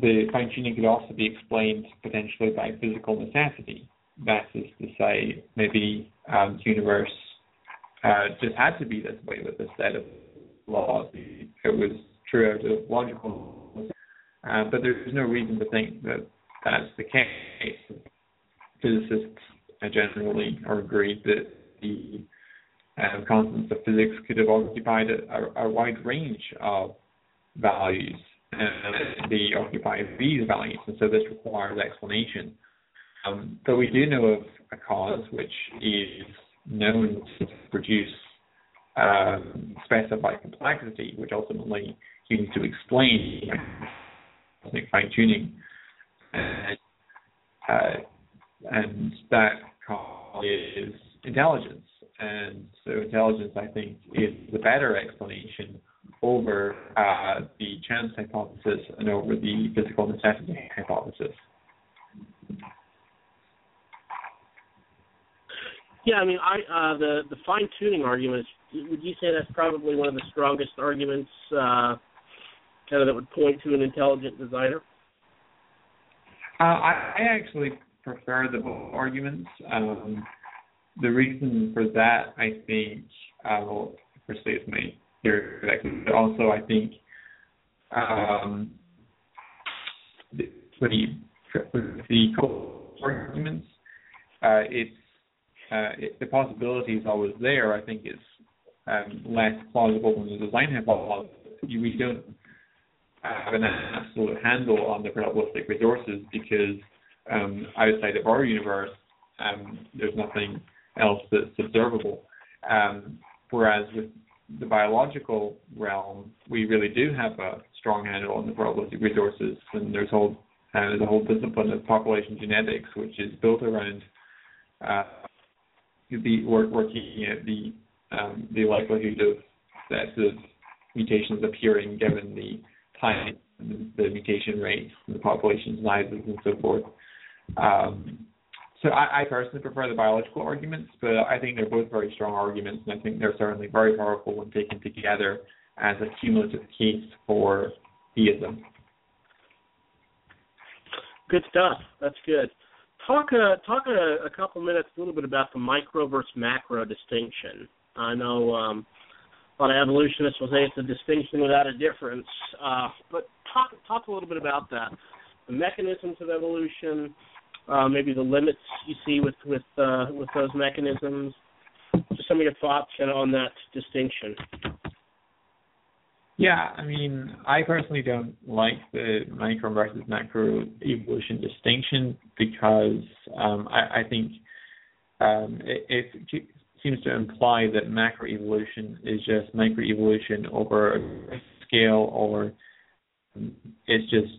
the fine tuning could also be explained potentially by physical necessity. That is to say, maybe um, the universe uh, just had to be this way with a set of laws. It was true out of logical, uh, but there's no reason to think that that's the case. Physicists generally are agreed that the uh, constants of physics could have occupied a, a wide range of values and they occupy these values, and so this requires explanation. Um, but we do know of a cause which is known to produce um, specified complexity, which ultimately you need to explain fine tuning. And, Uh, and is intelligence. And so intelligence, I think, is the better explanation over uh, the chance hypothesis and over the physical necessity hypothesis. Yeah, I mean, I uh, the the fine tuning argument. Would you say that's probably one of the strongest arguments, uh, kind of that would point to an intelligent designer? Uh, I, I actually prefer the arguments. Um, the reason for that, I think, uh, well, firstly, it's my theory, but also I think um, the, the for the arguments, uh, it's uh, it, the possibility is always there. I think it's um, less plausible than the design hypothesis. We don't have an absolute handle on the probabilistic resources because um, outside of our universe, um, there's nothing else that's observable. Um, whereas with the biological realm, we really do have a strong handle on the probabilistic resources, and there's whole uh, there's a whole discipline of population genetics which is built around uh, the work, working at the um, the likelihood of sets of mutations appearing given the time, the mutation rates, the population sizes, and so forth. Um, so I, I, personally prefer the biological arguments, but I think they're both very strong arguments, and I think they're certainly very powerful when taken together as a cumulative case for theism. Good stuff. That's good. Talk uh, talk a, a couple minutes, a little bit about the micro versus macro distinction. I know um, a lot of evolutionists will say it's a distinction without a difference, uh, but talk talk a little bit about that, the mechanisms of evolution, uh, maybe the limits you see with with uh, with those mechanisms. Just some of your thoughts on that distinction. Yeah, I mean, I personally don't like the micro versus macro evolution distinction because um, I, I think um, it, it, seems to imply that macro evolution is just micro evolution over a scale, or it's just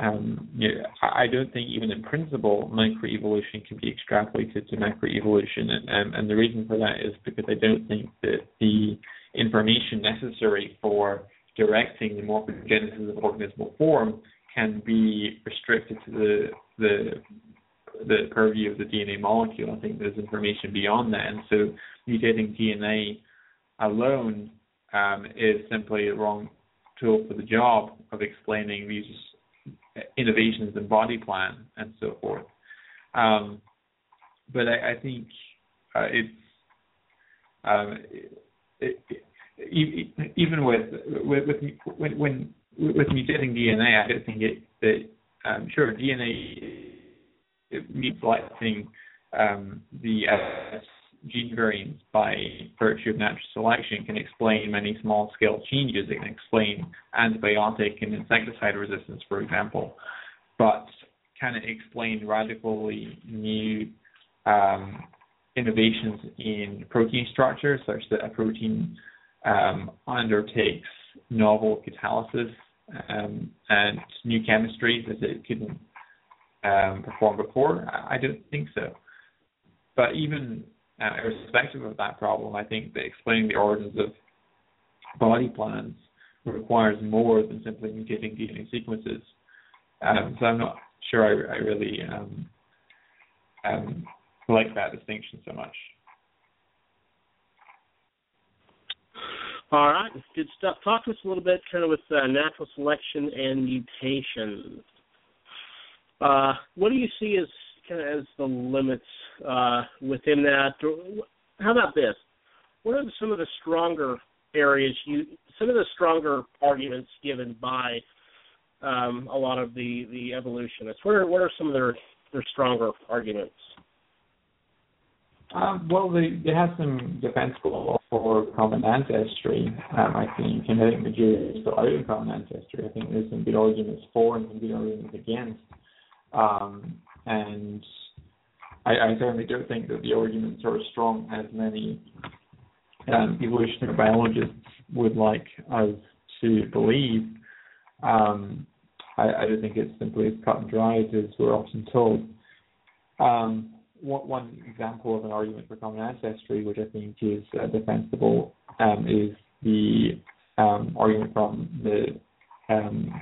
um, you know, I don't think even in principle microevolution can be extrapolated to macroevolution, and, and, the reason for that is because I don't think that the information necessary for directing the morphogenesis of organismal form can be restricted to the the the purview of the DNA molecule. I think there's information beyond that, and so mutating DNA alone um, is simply the wrong tool for the job of explaining these innovations in body plan and so forth. Um, but I, I think uh, it's um, it, it, even with with, with when, when with mutating DNA, I don't think it that um, sure DNA it means selecting um, the uh, gene variants by virtue of natural selection can explain many small scale changes. It can explain antibiotic and insecticide resistance, for example, but can it explain radically new um, innovations in protein structure, such that a protein um, undertakes novel catalysis um, and new chemistries that it couldn't um, perform before? I don't think so. But even uh, irrespective of that problem, I think that explaining the origins of body plans requires more than simply mutating DNA sequences. Um, so I'm not sure I, I really um, um, like that distinction so much. All right, good stuff. Talk to us a little bit, kind of with uh, natural selection and mutations. Uh, what do you see as kind of as the limits uh, within that? How about this? What are some of the stronger areas you? Some of the stronger arguments given by um, a lot of the the evolutionists. What are what are some of their their stronger arguments? Um, well, they, they have some defensible for common ancestry, um, I think, the jury is still out of common ancestry. I think there's some good arguments for and some good arguments against. Um, and I, I certainly don't think that the arguments are as strong as many um, evolutionary biologists would like us to believe. Um, I, I don't think it's simply as cut and dried as we're often told. Um, one, one example of an argument for common ancestry, which I think is uh, defensible, um, is the um, argument from the um,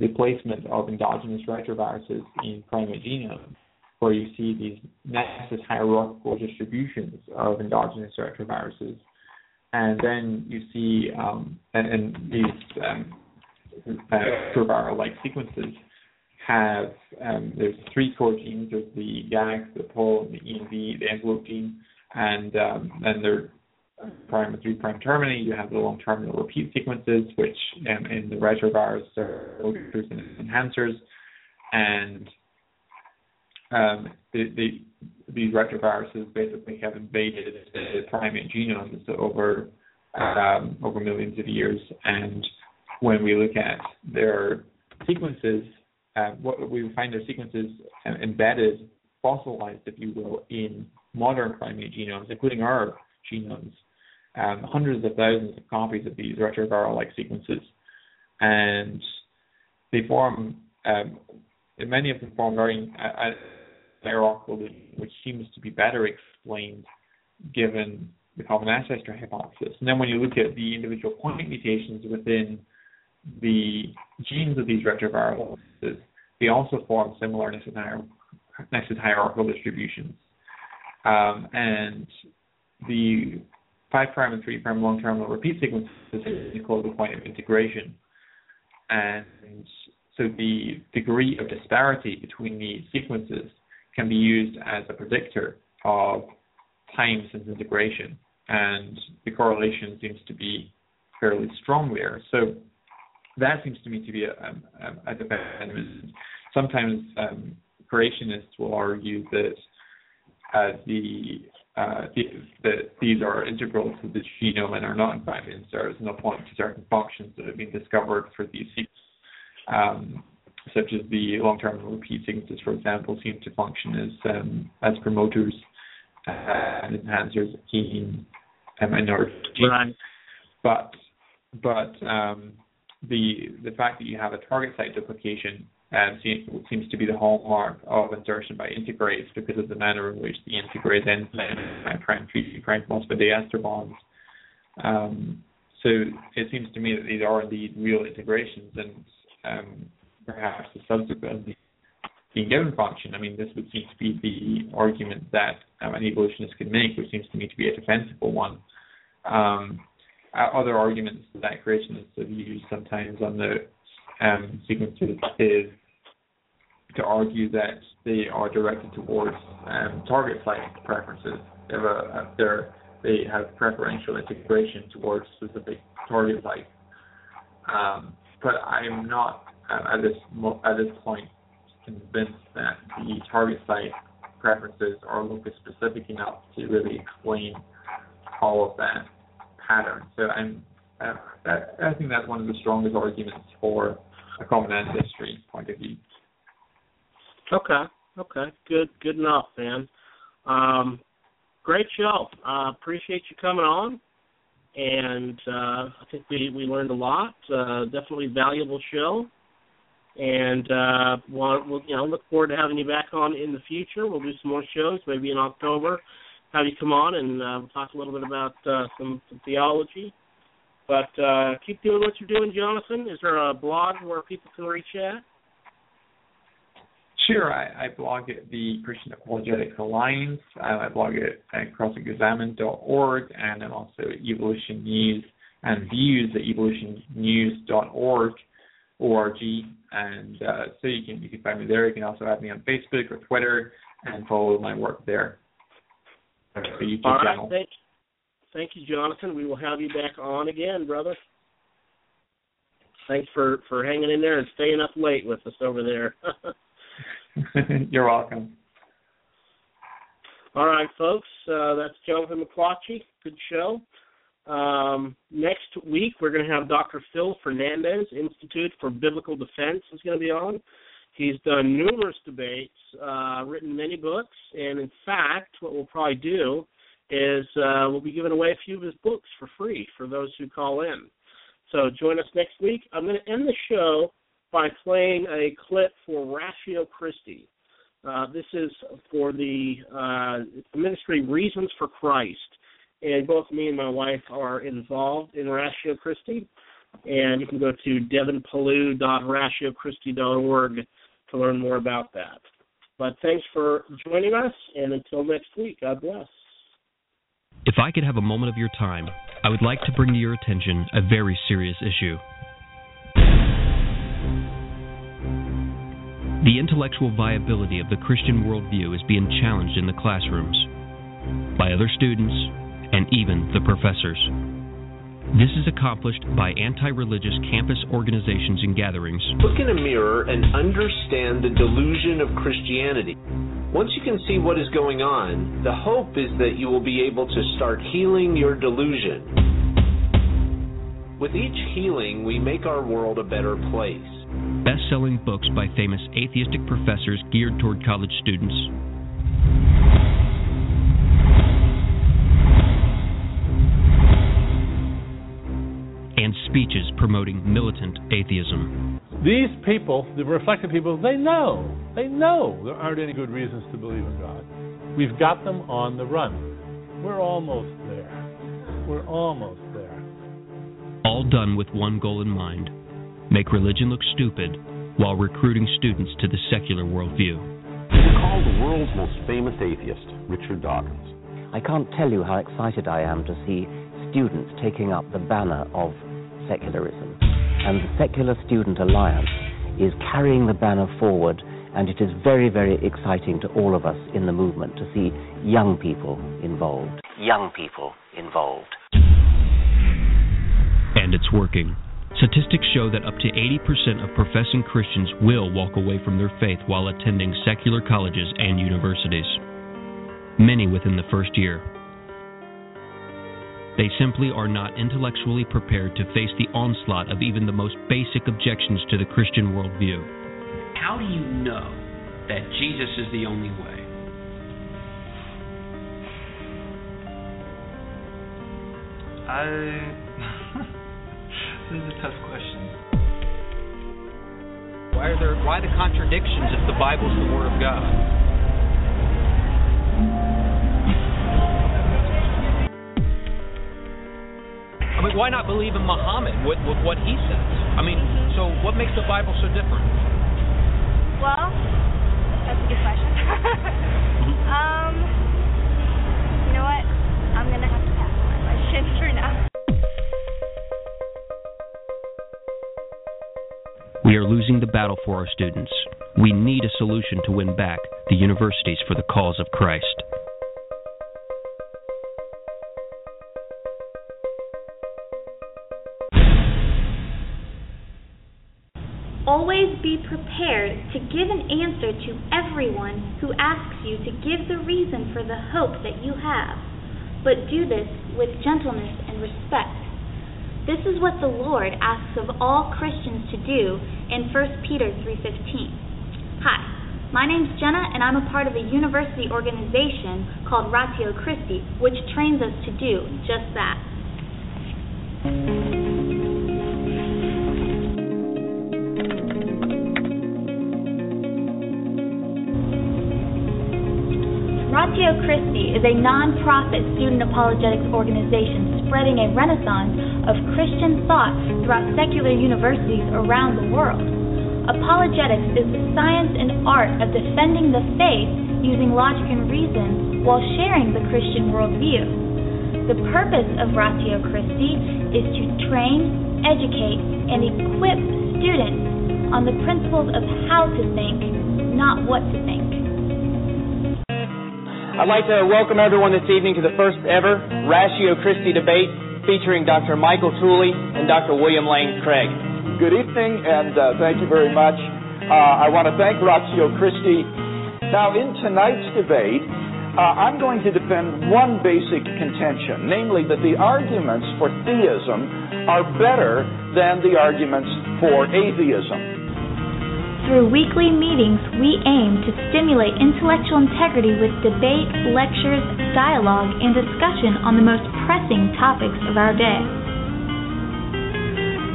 the placement of endogenous retroviruses in primate genomes, where you see these nested hierarchical distributions of endogenous retroviruses, and then you see um, and, and these um, uh, retroviral-like sequences have um, there's three core genes. There's the GAG, the POL, and the ENV, the envelope gene, and um, then there prime three prime termini. You have the long terminal repeat sequences, which um, in the retrovirus are and enhancers, and um, the, the, these retroviruses basically have invaded the primate genomes over um, over millions of years. And when we look at their sequences, uh, what we find their sequences embedded, fossilized, if you will, in modern primate genomes, including our genomes. Um, hundreds of thousands of copies of these retroviral-like sequences, and they form. Um, many of them form very uh, hierarchically, which seems to be better explained given the common ancestor hypothesis. And then when you look at the individual point mutations within the genes of these retroviruses, they also form similar nested, hierarchical distributions. Um, and the 5' prime and 3' prime long terminal repeat sequences is called the point of integration. And so the degree of disparity between these sequences can be used as a predictor of time since integration. And the correlation seems to be fairly strong there. So that seems to me to be a, a, a defense. Sometimes um, creationists will argue that uh, the uh, that these are integral to the genome and are not in fact inserts and point to certain functions that have been discovered for these sequences, um, such as the long-term repeat sequences, for example, seem to function as um, as promoters uh, and enhancers of gene um, and or gene. Right. But but um, the the fact that you have a target site duplication um, seems, to be the hallmark of insertion by integrase because of the manner in which the integrase in prime prime phosphodiester bonds. Um, so it seems to me that these are indeed real integrations and um, perhaps the subsequent being given function. I mean, this would seem to be the argument that um, an evolutionist could make, which seems to me to be a defensible one. Um, other arguments that creationists have used sometimes on the um, sequences is to argue that they are directed towards um, target site preferences. They have, a, a they have preferential integration towards specific target sites. Um, but I'm not uh, at this at this point convinced that the target site preferences are locus specific enough to really explain all of that pattern. So I'm uh, I think that's one of the strongest arguments for a common ancestry point of view. Okay. Okay. Good. Good enough, man. Um, great show. Uh, appreciate you coming on, and uh, I think we we learned a lot. Uh, definitely valuable show, and uh, we'll, we'll you know look forward to having you back on in the future. We'll do some more shows, maybe in October. Have you come on and uh, talk a little bit about uh, some, some theology. But uh, keep doing what you're doing, Jonathan. Is there a blog where people can reach at? Sure, I, I blog at the Christian Apologetics Alliance. Uh, I blog at crossexamined.org, and I'm also at Evolution News and Views at evolutionnews.org, org, and uh, so you can you can find me there. You can also add me on Facebook or Twitter and follow my work there. All right, thank, thank you, Jonathan. We will have you back on again, brother. Thanks for for hanging in there and staying up late with us over there. You're welcome. All right, folks. Uh, that's Jonathan McLatchie. Good show. Um, next week, we're going to have Dr. Phil Fernandes, Institute for Biblical Defense, is going to be on. He's done numerous debates, uh, written many books, and in fact, what we'll probably do is uh, we'll be giving away a few of his books for free for those who call in. So join us next week. I'm going to end the show by playing a clip for Ratio Christi. Uh, this is for the uh, ministry Reasons for Christ. And both me and my wife are involved in Ratio Christi. And you can go to devinpellew.ratiochristi.org to learn more about that. But thanks for joining us, and until next week, God bless. If I could have a moment of your time, I would like to bring to your attention a very serious issue. The intellectual viability of the Christian worldview is being challenged in the classrooms by other students and even the professors. This is accomplished by anti religious campus organizations and gatherings. Look in a mirror and understand the delusion of Christianity. Once you can see what is going on, the hope is that you will be able to start healing your delusion. With each healing, we make our world a better place. Best selling books by famous atheistic professors geared toward college students. And speeches promoting militant atheism. These people, the reflective people, they know. They know there aren't any good reasons to believe in God. We've got them on the run. We're almost there. We're almost there. All done with one goal in mind make religion look stupid while recruiting students to the secular worldview. Called the world's most famous atheist, Richard Dawkins. I can't tell you how excited I am to see students taking up the banner of secularism. And the Secular Student Alliance is carrying the banner forward, and it is very, very exciting to all of us in the movement to see young people involved. Young people involved. And it's working. Statistics show that up to 80% of professing Christians will walk away from their faith while attending secular colleges and universities. Many within the first year. They simply are not intellectually prepared to face the onslaught of even the most basic objections to the Christian worldview. How do you know that Jesus is the only way? I. is a tough question. Why are there why the contradictions if the Bible's the Word of God? I mean, why not believe in Muhammad with, with what he says? I mean, so what makes the Bible so different? Well, that's a good question. um, you know what? I'm gonna have to pass on that question for now. We are losing the battle for our students. We need a solution to win back the universities for the cause of Christ. Always be prepared to give an answer to everyone who asks you to give the reason for the hope that you have, but do this with gentleness and respect. This is what the Lord asks of all Christians to do in 1 Peter 3:15. Hi, my name's Jenna and I'm a part of a university organization called Ratio Christi, which trains us to do just that. Ratio Christi is a non-profit student apologetics organization spreading a renaissance of Christian thought throughout secular universities around the world. Apologetics is the science and art of defending the faith using logic and reason while sharing the Christian worldview. The purpose of Ratio Christi is to train, educate, and equip students on the principles of how to think, not what to think. I'd like to welcome everyone this evening to the first ever Ratio Christi debate featuring Dr. Michael Tooley and Dr. William Lane Craig. Good evening, and uh, thank you very much. Uh, I want to thank Ratio Christi. Now, in tonight's debate, uh, I'm going to defend one basic contention, namely that the arguments for theism are better than the arguments for atheism. Through weekly meetings, we aim to stimulate intellectual integrity with debate, lectures, dialogue, and discussion on the most pressing topics of our day.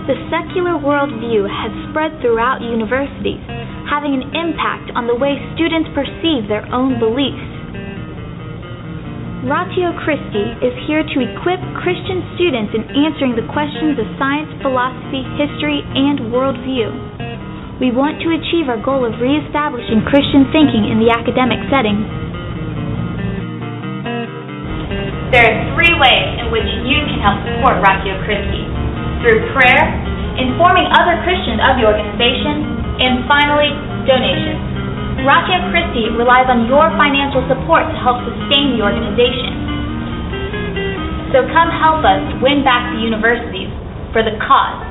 The secular worldview has spread throughout universities. having an impact on the way students perceive their own beliefs. Ratio Christi is here to equip Christian students in answering the questions of science, philosophy, history, and worldview. We want to achieve our goal of reestablishing Christian thinking in the academic setting. There are three ways in which you can help support Ratio Christi through prayer, informing other Christians of the organization, and finally, donations. Ratio Christi relies on your financial support to help sustain the organization. So come help us win back the universities for the cause